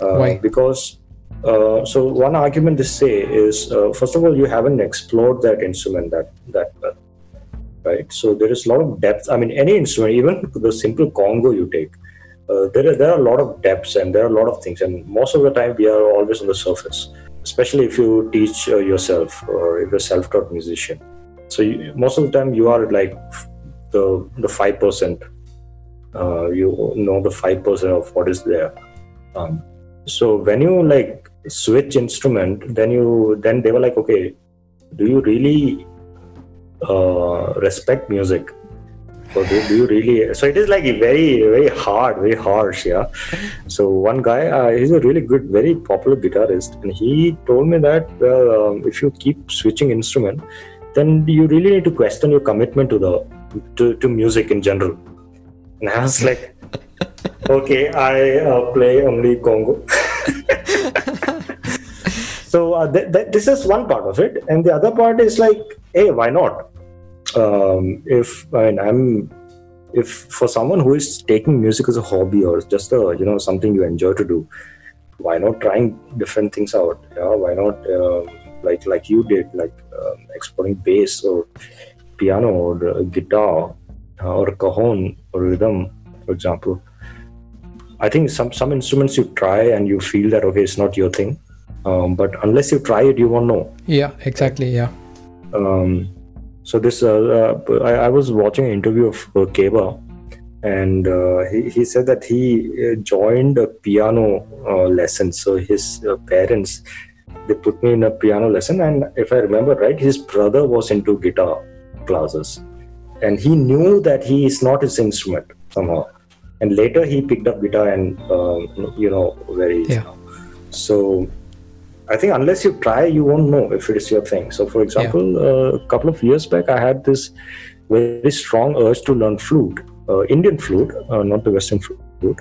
Uh, Why? Because uh, so one argument they say is uh, first of all you haven't explored that instrument that that well, right? So there is a lot of depth. I mean, any instrument, even the simple conga you take uh, there are there are a lot of depths and there are a lot of things and most of the time we are always on the surface especially if you teach uh, yourself or if you're a self-taught musician so you, most of the time you are like the the five percent. Uh, you know the five percent of what is there. Um, so when you like switch instrument, then you then they were like, okay, do you really uh, respect music? So do, do you really? So it is like very very hard, very harsh, yeah. So one guy, uh, he's a really good, very popular guitarist, and he told me that well, um, if you keep switching instrument, then you really need to question your commitment to the to, to music in general. And I was like, okay, I uh, play only conga. so uh, th- th- this is one part of it, and the other part is like, hey, why not? Um, if I mean, I'm if for someone who is taking music as a hobby or just a you know something you enjoy to do, why not trying different things out? Yeah, why not uh, like like you did, like um, exploring bass or piano or uh, guitar uh, or cajon or rhythm, for example. I think some some instruments you try and you feel that okay, it's not your thing. Um, but unless you try it, you won't know. Yeah, exactly. Yeah. Um, so this, uh, uh, I, I, was watching an interview of uh, Keba, and uh, he, he said that he uh, joined a piano uh, lesson. So his uh, parents they put me in a piano lesson, and if I remember right, his brother was into guitar classes, and he knew that he is not his instrument somehow. And later he picked up guitar, and um, you know, very Yeah. so I think unless you try, you won't know if it is your thing. So, for example, uh, a couple of years back, I had this very strong urge to learn flute, uh, Indian flute, uh, not the Western flute.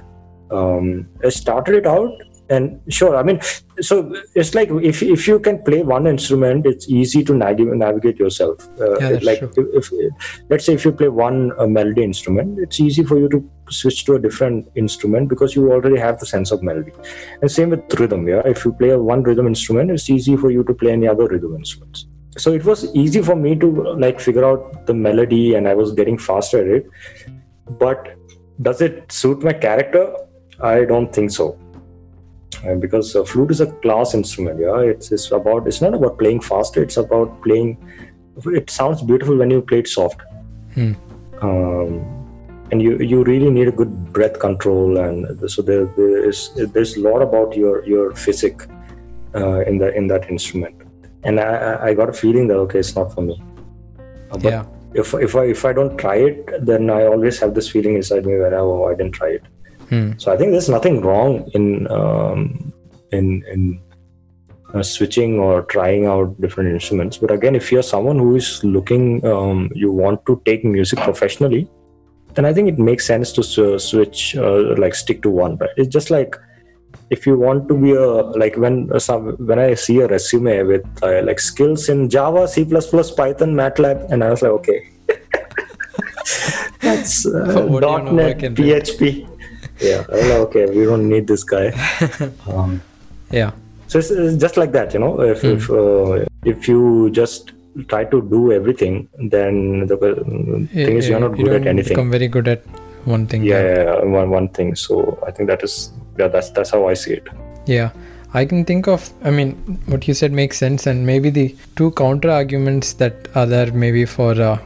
Um, I started it out, and sure, I mean, so it's like if if you can play one instrument, it's easy to navigate navigate yourself. Uh, Yeah, like true. if, if let's say if you play one uh, melody instrument, it's easy for you to switch to a different instrument because you already have the sense of melody. And same with rhythm, yeah. If you play a one rhythm instrument, it's easy for you to play any other rhythm instruments. So it was easy for me to like figure out the melody, and I was getting faster at it. But does it suit my character? I don't think so. Uh, because uh, flute is a class instrument, yeah. It's it's about it's not about playing faster. It's about playing. It sounds beautiful when you play it soft. Hmm. Um, and you you really need a good breath control and so there, there is there's a lot about your your physic uh, in the in that instrument and I, I- I got a feeling that okay it's not for me Uh, but yeah. if if I if I don't try it then I always have this feeling inside me where oh I didn't try it Hmm. so I think there's nothing wrong in um, in in uh, switching or trying out different instruments. But again, if you're someone who is looking, um, you want to take music professionally, then I think it makes sense to s- switch, uh, like stick to one. Right? It's just like if you want to be a like when uh, some when I see a resume with uh, like skills in Java, C++, Python, MATLAB, and I was like, okay. That's uh, do you know .NET? PHP. Yeah, like, okay, we don't need this guy. Um, Yeah. so it's, it's just like that, you know. If Hmm. if uh, if you just try to do everything, then the thing is you're not you good at don't anything. become very good at one thing. yeah, yeah, yeah, one one thing. So I think that is yeah, that's that's how I see it. Yeah, I can think of. I mean, what you said makes sense, and maybe the two counter arguments that are there maybe for uh,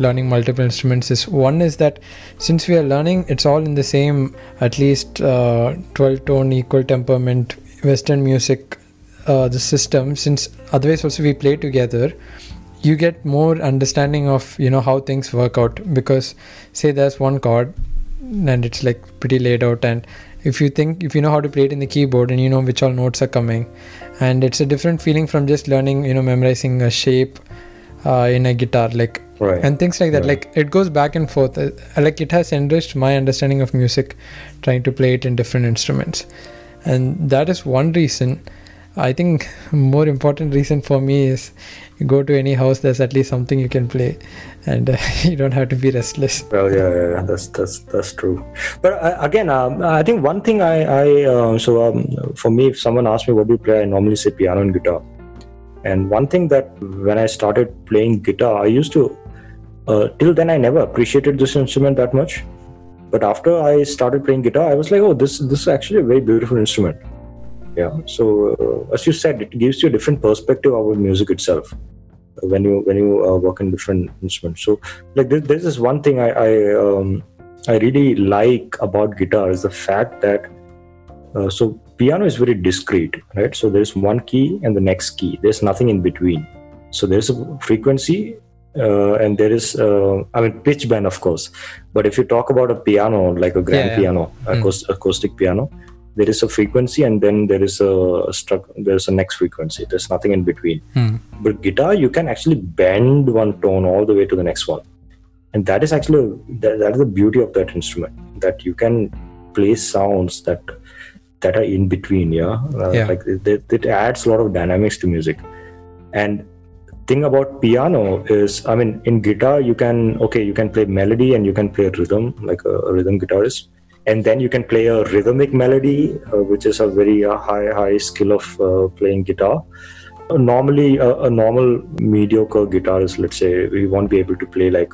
learning multiple instruments is one is that since we are learning, it's all in the same, at least uh, 12 tone, equal temperament, Western music, uh, the system. Since otherwise also we play together, you get more understanding of you know how things work out because say there's one chord and it's like pretty laid out and if you think if you know how to play it in the keyboard and you know which all notes are coming and it's a different feeling from just learning you know memorizing a shape uh, in a guitar like Right. and things like that Right. like it goes back and forth Uh, like it has enriched my understanding of music trying to play it in different instruments and that is one reason i think more important reason for me is you go to any house there's at least something you can play and uh, you don't have to be restless Well, yeah, yeah, yeah, that's that's that's true. But uh, again, um, I think one thing I I uh, so um, for me, if someone asks me what do you play, I normally say piano and guitar. And one thing that when I started playing guitar, I used to uh, till then I never appreciated this instrument that much. But after I started playing guitar, I was like, oh, this this is actually a very beautiful instrument. Yeah. So uh, as you said, it gives you a different perspective about music itself. when you when you uh, work in different instruments so like this, this one thing i i um, i really like about guitar is the fact that uh, so piano is very discrete right? So there's one key and the next key. There's nothing in between. So there's a frequency uh, and there is uh, i mean pitch bend of course. But if you talk about a piano like a grand Yeah, yeah. piano Mm. acoust- acoustic piano there is a frequency and then there is a, a struc- there's a next frequency. There's nothing in between. Hmm. but guitar you can actually bend one tone all the way to the next one. And that is actually that, that is the beauty of that instrument that you can play sounds that that are in between yeah, Uh, Yeah. like it, it- adds a lot of dynamics to music and thing about piano is i mean in guitar you can okay you can play melody and you can play rhythm like a, a rhythm guitarist and then you can play a rhythmic melody uh, which is a very uh, high high skill of uh, playing guitar normally a, a normal mediocre guitarist let's say we won't be able to play like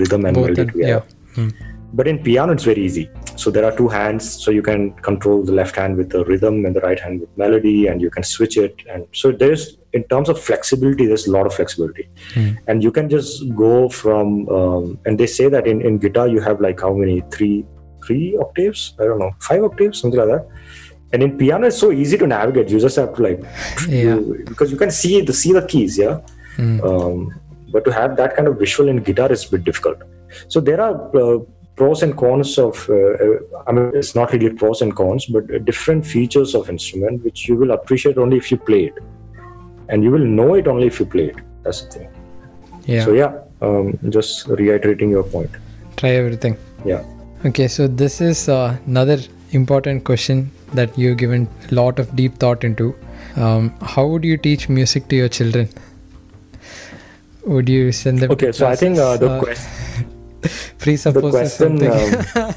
rhythm and Both melody together yeah. Hmm. But in piano it's very easy. So there are two hands. So you can control the left hand with the rhythm and the right hand with melody and you can switch it. And so there's in terms of flexibility there's a lot of flexibility. Hmm. and you can just go from um, and they say that in, in guitar you have like how many? Three three octaves? I don't know. Five octaves? Something like that. And in piano it's so easy to navigate. You just have to like Yeah. you- because you can see the see the keys yeah? Hmm. um, but to have that kind of visual in guitar is a bit difficult. So there are uh, pros and cons of uh, uh, i mean it's not really pros and cons but uh, different features of instrument which you will appreciate only if you play it and you will know it only if you play it that's the thing yeah so yeah um, just reiterating your point try everything yeah Okay, so this is uh, another important question that you've given a lot of deep thought into. Um, how would you teach music to your children? Would you send them? okay so i think uh, the, classes, quest- the question something. um,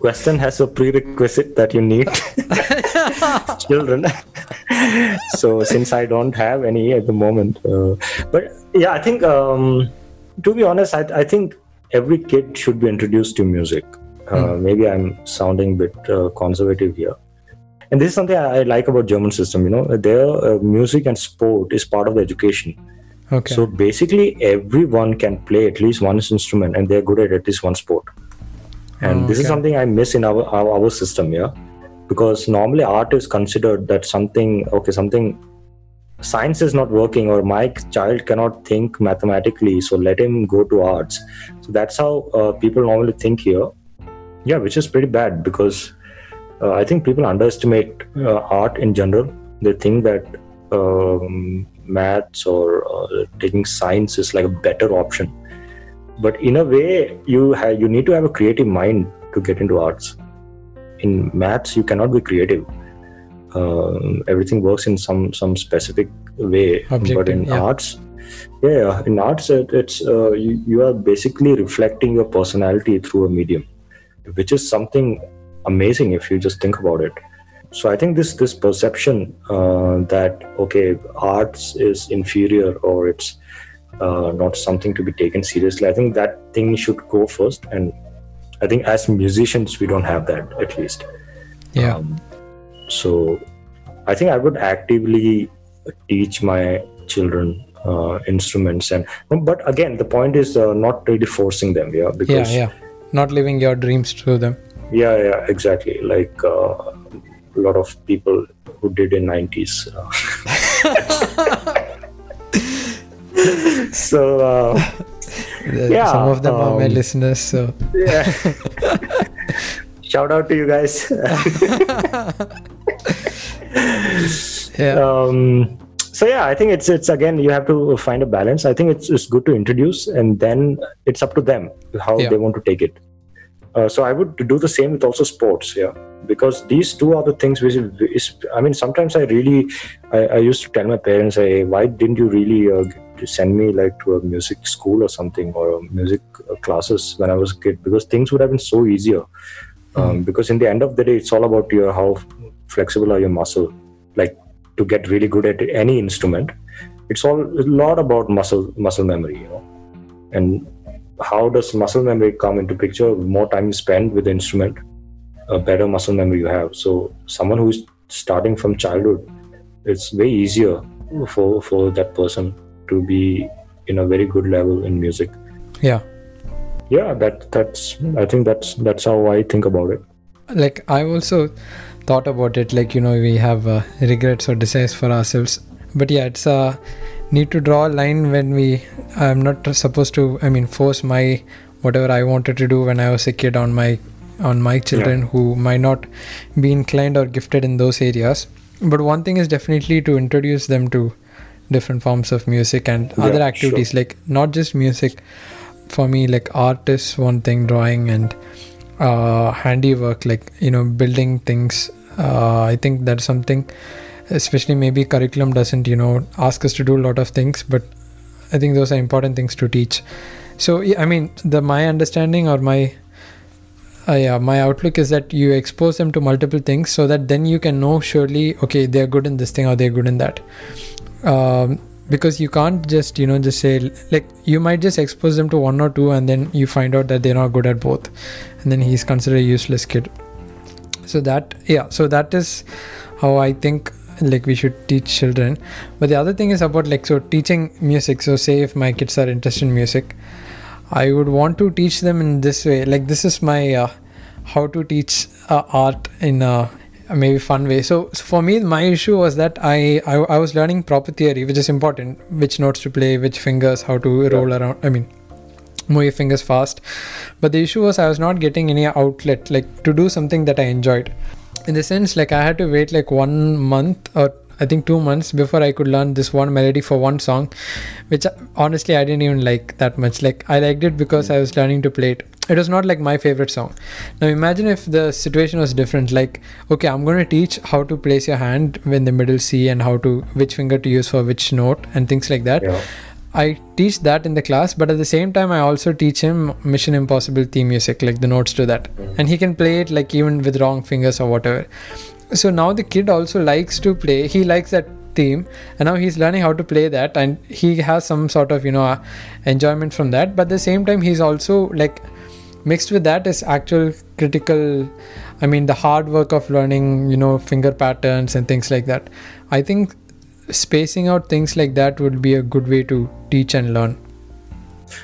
question has a prerequisite that you need. Children. So since i don't have any at the moment uh, but yeah i think um, to be honest I, I think every kid should be introduced to music. Uh, maybe i'm sounding a bit uh, conservative here. And this is something i I like about german system you know their uh, music and sport is part of the education okay. so basically, everyone can play at least one instrument, and they're good at at least one sport. And this is something I miss in our, our our system, yeah, because normally art is considered that something okay, something science is not working, or my child cannot think mathematically, so let him go to arts. So that's how uh, people normally think here, yeah, which is pretty bad because uh, I think people underestimate uh, art in general. They think that um, maths or uh, taking science is like a better option. But in a way, you have you need to have a creative mind to get into arts. In maths, you cannot be creative. Um, everything works in some some specific way. but in yeah. arts, yeah, in arts, it, it's uh, you, you are basically reflecting your personality through a medium, which is something amazing if you just think about it so i think this this perception uh, that okay arts is inferior or it's uh, not something to be taken seriously i think that thing should go first and i think as musicians we don't have that at least yeah. um, so i think i would actively teach my children uh, instruments and but again the point is uh, not really forcing them yeah yeah. because Yeah. Not living your dreams through them. yeah yeah exactly like uh, a lot of people who did in 90s uh. so uh, Yeah, Some of them are my um, listeners. So yeah shout out to you guys yeah. um, so yeah i think it's it's again you have to find a balance i think it's, it's good to introduce and then it's up to them how Yeah. they want to take it uh, so i would do the same with also sports yeah because these two are the things which is, i mean sometimes i really I, I used to tell my parents hey, why didn't you really uh, send me like to a music school or something or music uh, classes when i was a kid? Because things would have been so easier. Um, because in the end of the day it's all about your how flexible are your muscle like to get really good at any instrument. It's all a lot about muscle muscle memory you know? And how does muscle memory come into picture? More time you spend with the instrument a better muscle memory you have. So someone who's starting from childhood it's way easier for for that person to be in a very good level in music. Yeah. Yeah that that's i think that's that's how i think about it. Like i also thought about it like you know we have uh, regrets or desires for ourselves. But yeah it's a uh, need to draw a line when we i'm not supposed to i mean force my whatever i wanted to do when i was a kid on my on my children yeah. who might not be inclined or gifted in those areas but one thing is definitely to introduce them to different forms of music and yeah, other activities sure. like not just music for me like art is one thing drawing and uh, handiwork like you know building things uh, i think that's something especially maybe curriculum doesn't you know ask us to do a lot of things but i think those are important things to teach so yeah, i mean the my understanding or my uh, yeah my outlook is that you expose them to multiple things so that then you can know surely okay they're good in this thing or they're good in that. Um, because you can't just you know just say like you might just expose them to one or two and then you find out that they're not good at both. And then he's considered a useless kid. So that yeah so that is how i think like we should teach children. But the other thing is about like so teaching music. So say if my kids are interested in music i would want to teach them in this way. Like this is my uh, how to teach uh, art in a maybe fun way. So, so, for me my issue was that I, I, I was learning proper theory which is important. Which notes to play which fingers how to roll around i mean move your fingers fast. But the issue was i was not getting any outlet like to do something that i enjoyed. In the sense like i had to wait like one month or I think two months before I could learn this one melody for one song, which honestly I didn't even like that much. Like I liked it because I was learning to play it. It was not like my favorite song. Now imagine if the situation was different. Like okay, I'm going to teach how to place your hand in the middle C and how to which finger to use for which note and things like that. Yeah. I teach that in the class, but at the same time, I also teach him Mission Impossible theme music, like the notes to that, mm-hmm. and he can play it like even with wrong fingers or whatever so now the kid also likes to play. He likes that theme and now he's learning how to play that. And he has some sort of you know uh, enjoyment from that. But at the same time he's also like mixed with that is actual critical i mean the hard work of learning you know finger patterns and things like that. I think spacing out things like that would be a good way to teach and learn.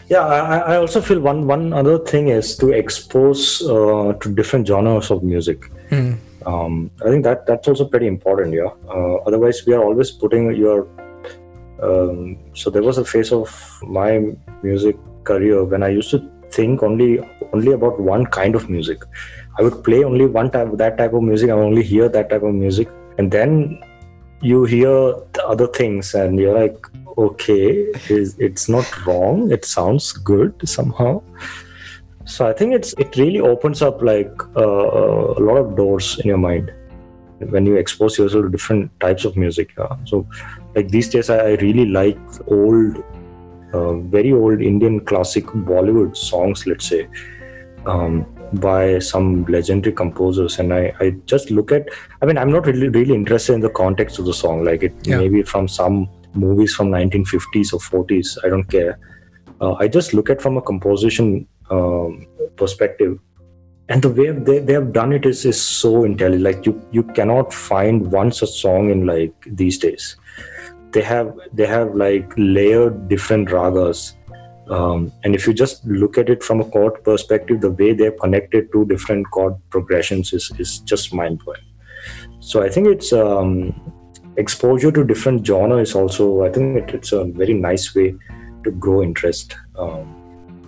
Yeah i, I also feel one one other thing is to expose uh, to different genres of music. Mm um, I think that that's also pretty important. Yeah. Uh, otherwise, we are always putting your. Um, so there was a phase of my music career when I used to think only only about one kind of music. I would play only one type that type of music. I would only hear that type of music, and then you hear the other things, and you're like, okay, it's not wrong. It sounds good somehow so i think it's it really opens up like uh, a lot of doors in your mind when you expose yourself to different types of music yeah? so like these days i, I really like old uh, very old indian classic bollywood songs let's say um, by some legendary composers and I, I just look at i mean i'm not really really interested in the context of the song like it yeah. maybe from some movies from 1950s or 40s i don't care uh, i just look at from a composition um, perspective. And the way they, they have done it is, is so intelligent. Like you you cannot find one such song in like these days. They have they have like layered different ragas. Um, and if you just look at it from a chord perspective the way they've connected two different chord progressions is, is just mind-blowing. So i think it's um, exposure to different genre is also i think it, it's a very nice way to grow interest um,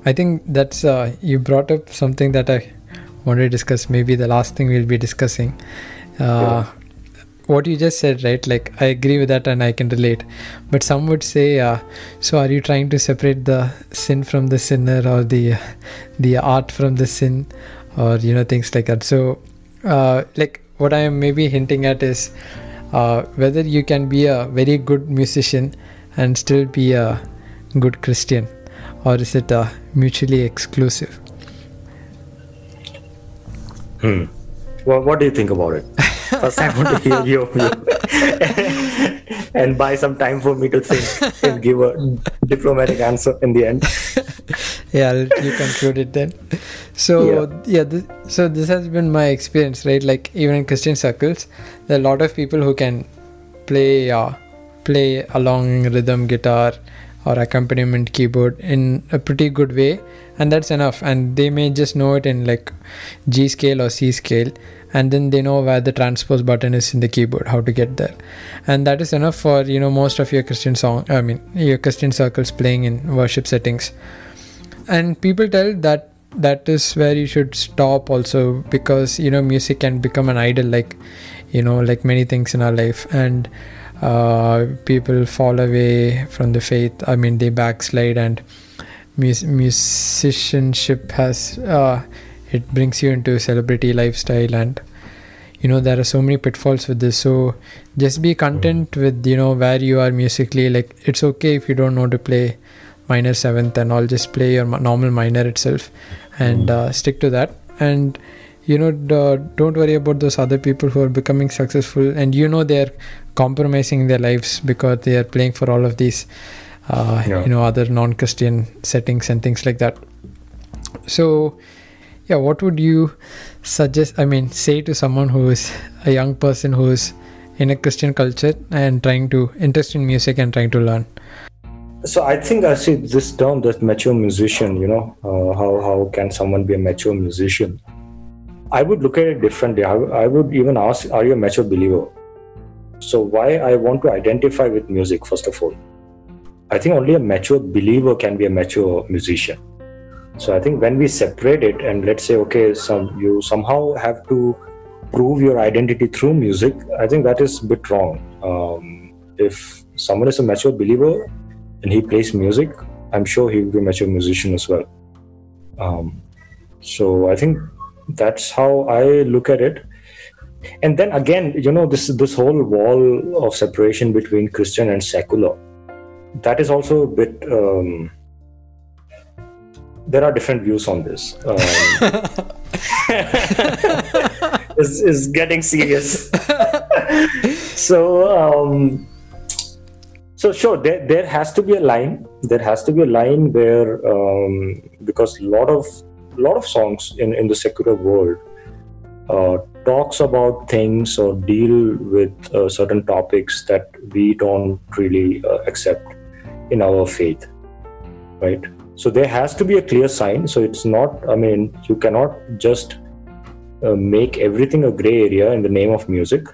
I think that's uh, you brought up something that I wanted to discuss. Maybe the last thing we'll be discussing. Uh, yeah. What you just said, right? Like I agree with that, and I can relate. But some would say, uh, so are you trying to separate the sin from the sinner, or the the art from the sin, or you know things like that? So, uh, like what I am maybe hinting at is uh, whether you can be a very good musician and still be a good Christian or is it uh, mutually exclusive? Hmm. Well, what do you think about it? First, I want to hear your view, and buy some time for me to think and give a diplomatic answer in the end. yeah, you conclude it then. So yeah, yeah th- so this has been my experience, right? Like even in Christian circles, there are a lot of people who can play uh, play along rhythm guitar or accompaniment keyboard in a pretty good way and that's enough. And they may just know it in like g scale or c scale and then they know where the transpose button is in the keyboard how to get there. And that is enough for you know most of your christian song i mean your christian circles playing in worship settings. And people tell that that is where you should stop also because you know music can become an idol like you know like many things in our life. And uh, people fall away from the faith. I mean they backslide and mus- musicianship has uh, it brings you into a celebrity lifestyle and you know there are so many pitfalls with this. So just be content with you know where you are musically. Like it's okay if you don't know to play minor seventh and all. Just play your normal minor itself and uh, stick to that. And you know don't worry about those other people who are becoming successful. And you know they're compromising their lives because they are playing for all of these uh, yeah. you know other non-christian settings and things like that. So yeah what would you suggest i mean say to someone who is a young person who is in a christian culture and trying to interest in music and trying to learn? So i think i see this term that mature musician you know uh, how how can someone be a mature musician i would look at it differently. I, I would even ask are you a mature believer? So why i want to identify with music first of all? I think only a mature believer can be a mature musician. So i think when we separate it and let's say okay some you somehow have to prove your identity through music i think that is a bit wrong. Um, if someone is a mature believer and he plays music, I'm sure he will be a mature musician as well. Um, so I think that's how I look at it. And then again, you know, this this whole wall of separation between Christian and secular, that is also a bit. Um, there are different views on this. Um, is is getting serious. so um, so sure there, there has to be a line there has to be a line where um, because a lot of lot of songs in, in the secular world uh, talks about things or deal with uh, certain topics that we don't really uh, accept in our faith right? So there has to be a clear sign. So it's not i mean you cannot just uh, make everything a gray area in the name of music.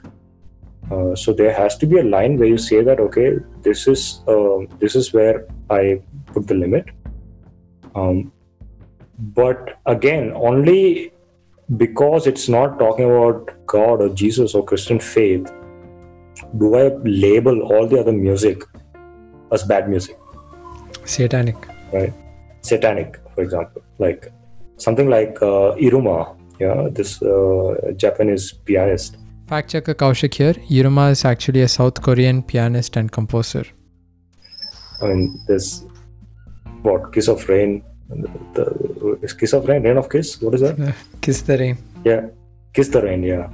Uh, so there has to be a line where you say that okay, this is uh, this is where I put the limit. Um, but again, only because it's not talking about God or Jesus or Christian faith, do I label all the other music as bad music? Satanic. Right. Satanic, for example, like something like uh, Yiruma, yeah, this uh, Japanese pianist Fact checker Kaushik here. Yiruma is actually a South Korean pianist and composer. I mean, this what Kiss of Rain. The, the, is Kiss of Rain, Rain of Kiss? What is that? Uh, kiss the Rain. Yeah, Kiss the Rain. Yeah,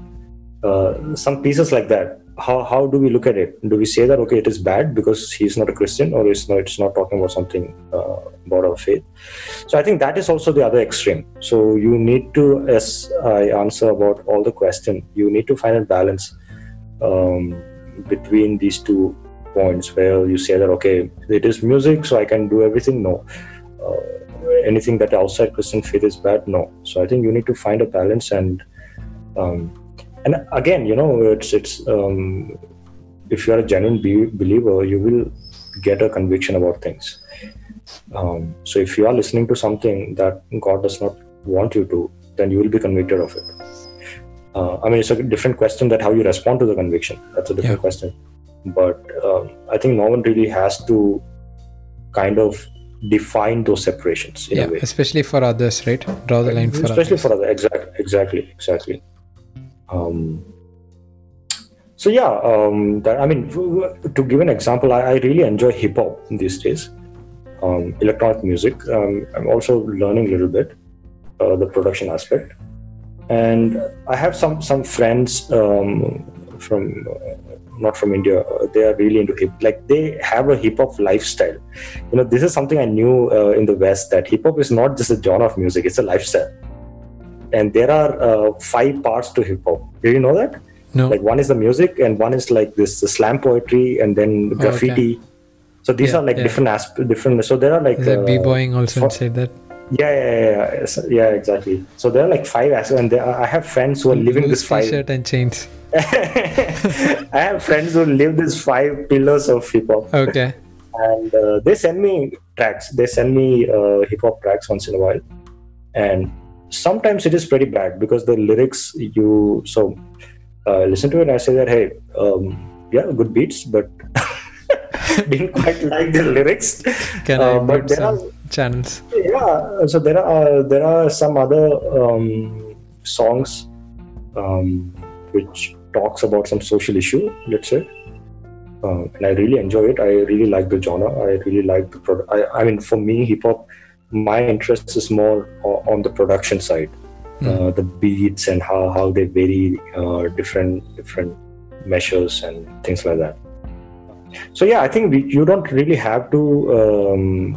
uh, some pieces like that how how do we look at it? Do we say that okay, it is bad because he's not a Christian, or it's not it's not talking about something uh, about our faith? So I think that is also the other extreme. So you need to, as I answer about all the question, you need to find a balance um, between these two points where you say that okay, it is music, so I can do everything. No. Uh, anything that outside Christian faith is bad. No. So I think you need to find a balance and um, and again you know it's it's um, if you are a genuine be- believer you will get a conviction about things um, so if you are listening to something that god does not want you to then you will be convicted of it uh, i mean it's a different question that how you respond to the conviction that's a different yeah. question but um, i think no one really has to kind of define those separations yeah, especially for others right? Draw the line for especially others. for others exactly exactly exactly. Um, so yeah, um, that, I mean, to give an example, I, I really enjoy hip hop these days, um, electronic music. Um, I'm also learning a little bit uh, the production aspect, and I have some some friends um, from not from India. Uh, they are really into hip. Like they have a hip hop lifestyle. You know, this is something I knew uh, in the West that hip hop is not just a genre of music; it's a lifestyle and there are uh, five parts to hip hop. Did you know that? No. Like one is the music, and one is like this slam poetry, and then graffiti. So these Yeah, are like yeah. different asp- different. So there are like uh, b-boying also for- inside that? Yeah, yeah, yeah, yeah, exactly. So there are like five aspects, and there, I have friends who are living this five. t-shirt and chains. I have friends who live these five pillars of hip hop, Okay. and uh, they send me tracks. They send me uh, hip hop tracks once in a while, and sometimes it is pretty bad because the lyrics you so uh, listen to it. I say that hey, um, yeah, good beats, but didn't quite like the lyrics. Can Uh, I but there some are- channels? yeah so there are there are some other um, songs um, which talks about some social issue let's say. Uh, and i really enjoy it. I really like the genre. I really like the product. I, I mean for me hip hop my interest is more on the production side. Uh, the beats and how, how they vary uh, different different measures and things like that. So yeah i think we, you don't really have to um,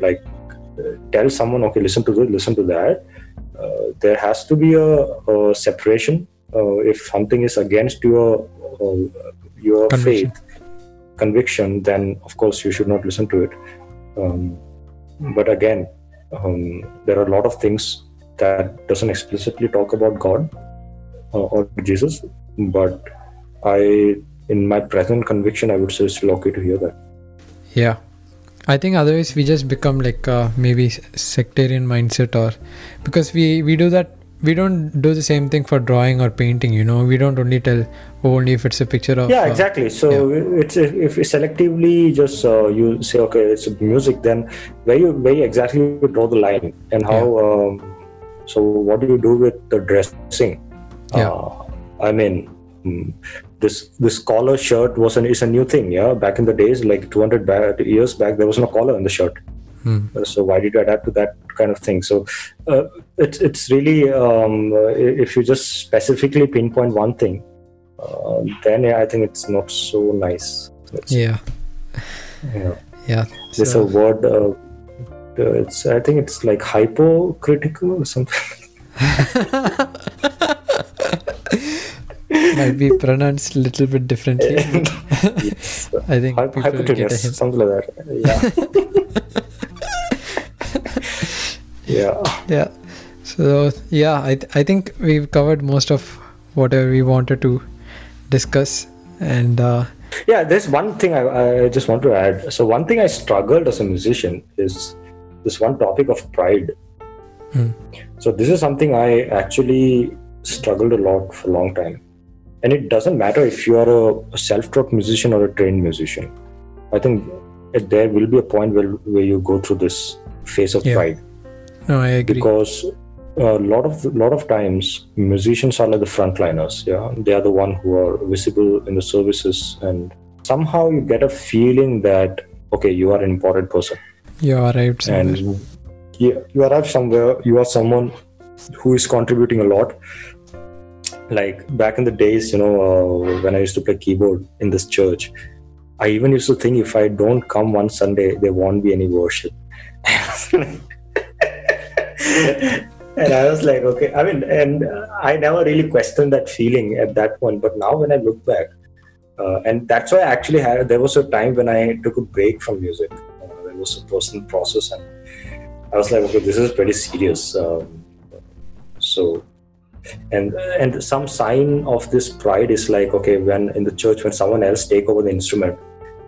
like tell someone okay listen to this listen to that uh, there has to be a, a separation uh, if something is against your uh, your Conviction. faith conviction then of course you should not listen to it um, but again um, there are a lot of things that doesn't explicitly talk about god uh, or jesus but i in my present conviction i would say it's still okay to hear that Yeah. I think otherwise we just become like uh, maybe sectarian mindset or because we we do that we don't do the same thing for drawing or painting you know? We don't only tell oh, only if it's a picture of yeah uh, exactly. So it's if you selectively just uh, you say okay it's music then where you where you exactly you draw the line and how um, so what do you do with the dressing? Yeah. uh, i mean mm, this this collar shirt was an is a new thing yeah? Back in the days like 200 back, years back there was no collar in the shirt. Hmm. Uh, so why did you adapt to that kind of thing? So uh, it's it's really um, if you just specifically pinpoint one thing uh, then yeah, i think it's not so nice. It's, yeah. Yeah. yeah. There's so, a word uh, it's i think it's like hypocritical or something might be pronounced a little bit differently yes. I think Hy- people will get hypotenuse something like that yeah yeah yeah so yeah I, th- I think we've covered most of whatever we wanted to discuss and uh, Yeah, there's one thing I, I just want to add. So one thing I struggled as a musician is this one topic of pride. Hmm. So this is something I actually struggled a lot for a long time. And it doesn't matter if you are a, self-taught musician or a trained musician. I think there will be a point where, where you go through this phase of Yeah. pride no I agree because a lot of lot of times musicians are like the frontliners yeah they are the one who are visible in the services and somehow you get a feeling that okay you are an important person you arrived somewhere. and you, you arrive somewhere you are someone who is contributing a lot like back in the days you know uh, when i used to play keyboard in this church i even used to think if i don't come one sunday there won't be any worship. And i was like okay. I mean and i never really questioned that feeling at that point. But now when i look back uh, and that's why i actually had there was a time when i took a break from music. Uh, there was a personal process and I was like, okay, this is pretty serious. Um, so, and and some sign of this pride is like, okay, when in the church, when someone else take over the instrument,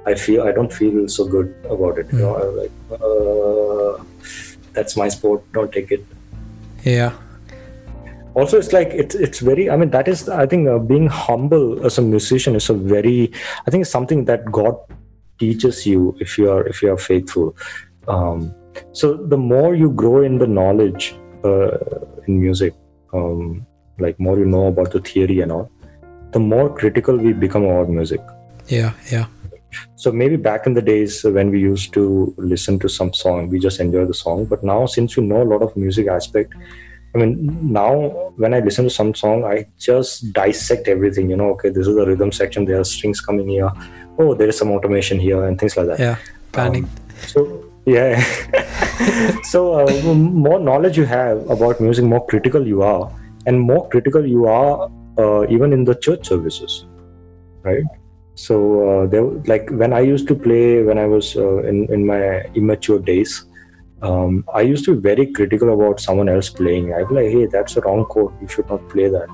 I feel I don't feel so good about it. You know, I'm like, uh, that's my sport. Don't take it. yeah Also, it's like it's it's very. I mean, that is I think uh, being humble as a musician is a very. I think it's something that God teaches you if you are if you are faithful. Um, so the more you grow in the knowledge uh, in music um, like more you know about the theory and all the more critical we become about music. Yeah yeah. So maybe back in the days when we used to listen to some song we just enjoy the song. But now since we know a lot of music aspect i mean now when i listen to some song i just dissect everything you know okay this is the rhythm section there are strings coming here. Oh there is some automation here and things like that. Yeah panic um, so yeah. So uh, more knowledge you have about music more critical you are and more critical you are uh, even in the church services right So uh, there, like when I used to play when I was uh, in in my immature days, um, I used to be very critical about someone else playing. I'd be like, hey, that's a wrong chord. You should not play that.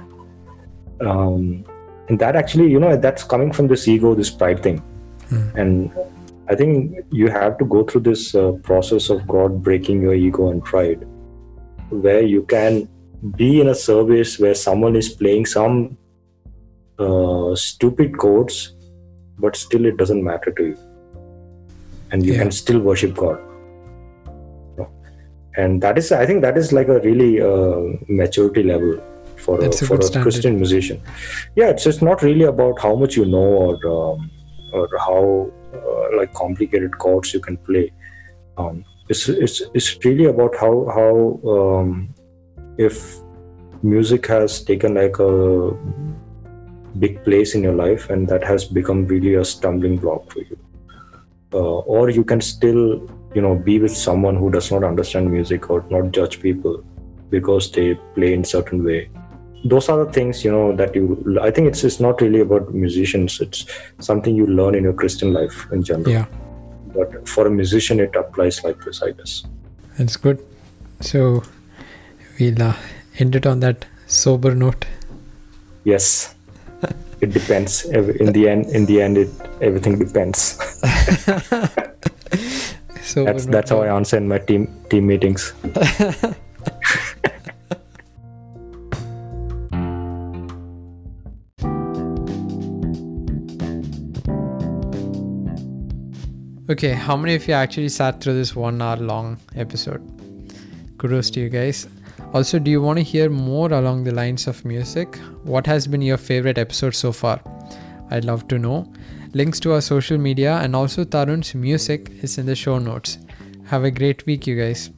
Um, and that actually, you know, that's coming from this ego, this pride thing. And I think you have to go through this uh, process of God breaking your ego and pride, where you can be in a service where someone is playing some uh, stupid chords, but still it doesn't matter to you. And you Yeah. can still worship God. And that is, I think, that is like a really uh, maturity level for That's a a, for a standard. Christian musician. Yeah, it's just not really about how much you know or um, or how uh, like complicated chords you can play. Um, it's, it's it's really about how how um, if music has taken like a big place in your life and that has become really a stumbling block for you uh, or you can still you know be with someone who does not understand music or not judge people because they play in certain way. Those are the things you know that you i think it's it's not really about musicians. It's something you learn in your christian life in general. Yeah, but for a musician it applies like this i guess. That's good. So we'll uh, end it on that sober note. yes it depends in the end in the end it everything depends Sober that's that's how i answer in my team team meetings Okay, how many of you actually sat through this one hour long episode? Kudos to you guys. Also, do you want to hear more along the lines of music? What has been your favorite episode so far? I'd love to know. Links to our social media and also Tarun's music is in the show notes. Have a great week, you guys.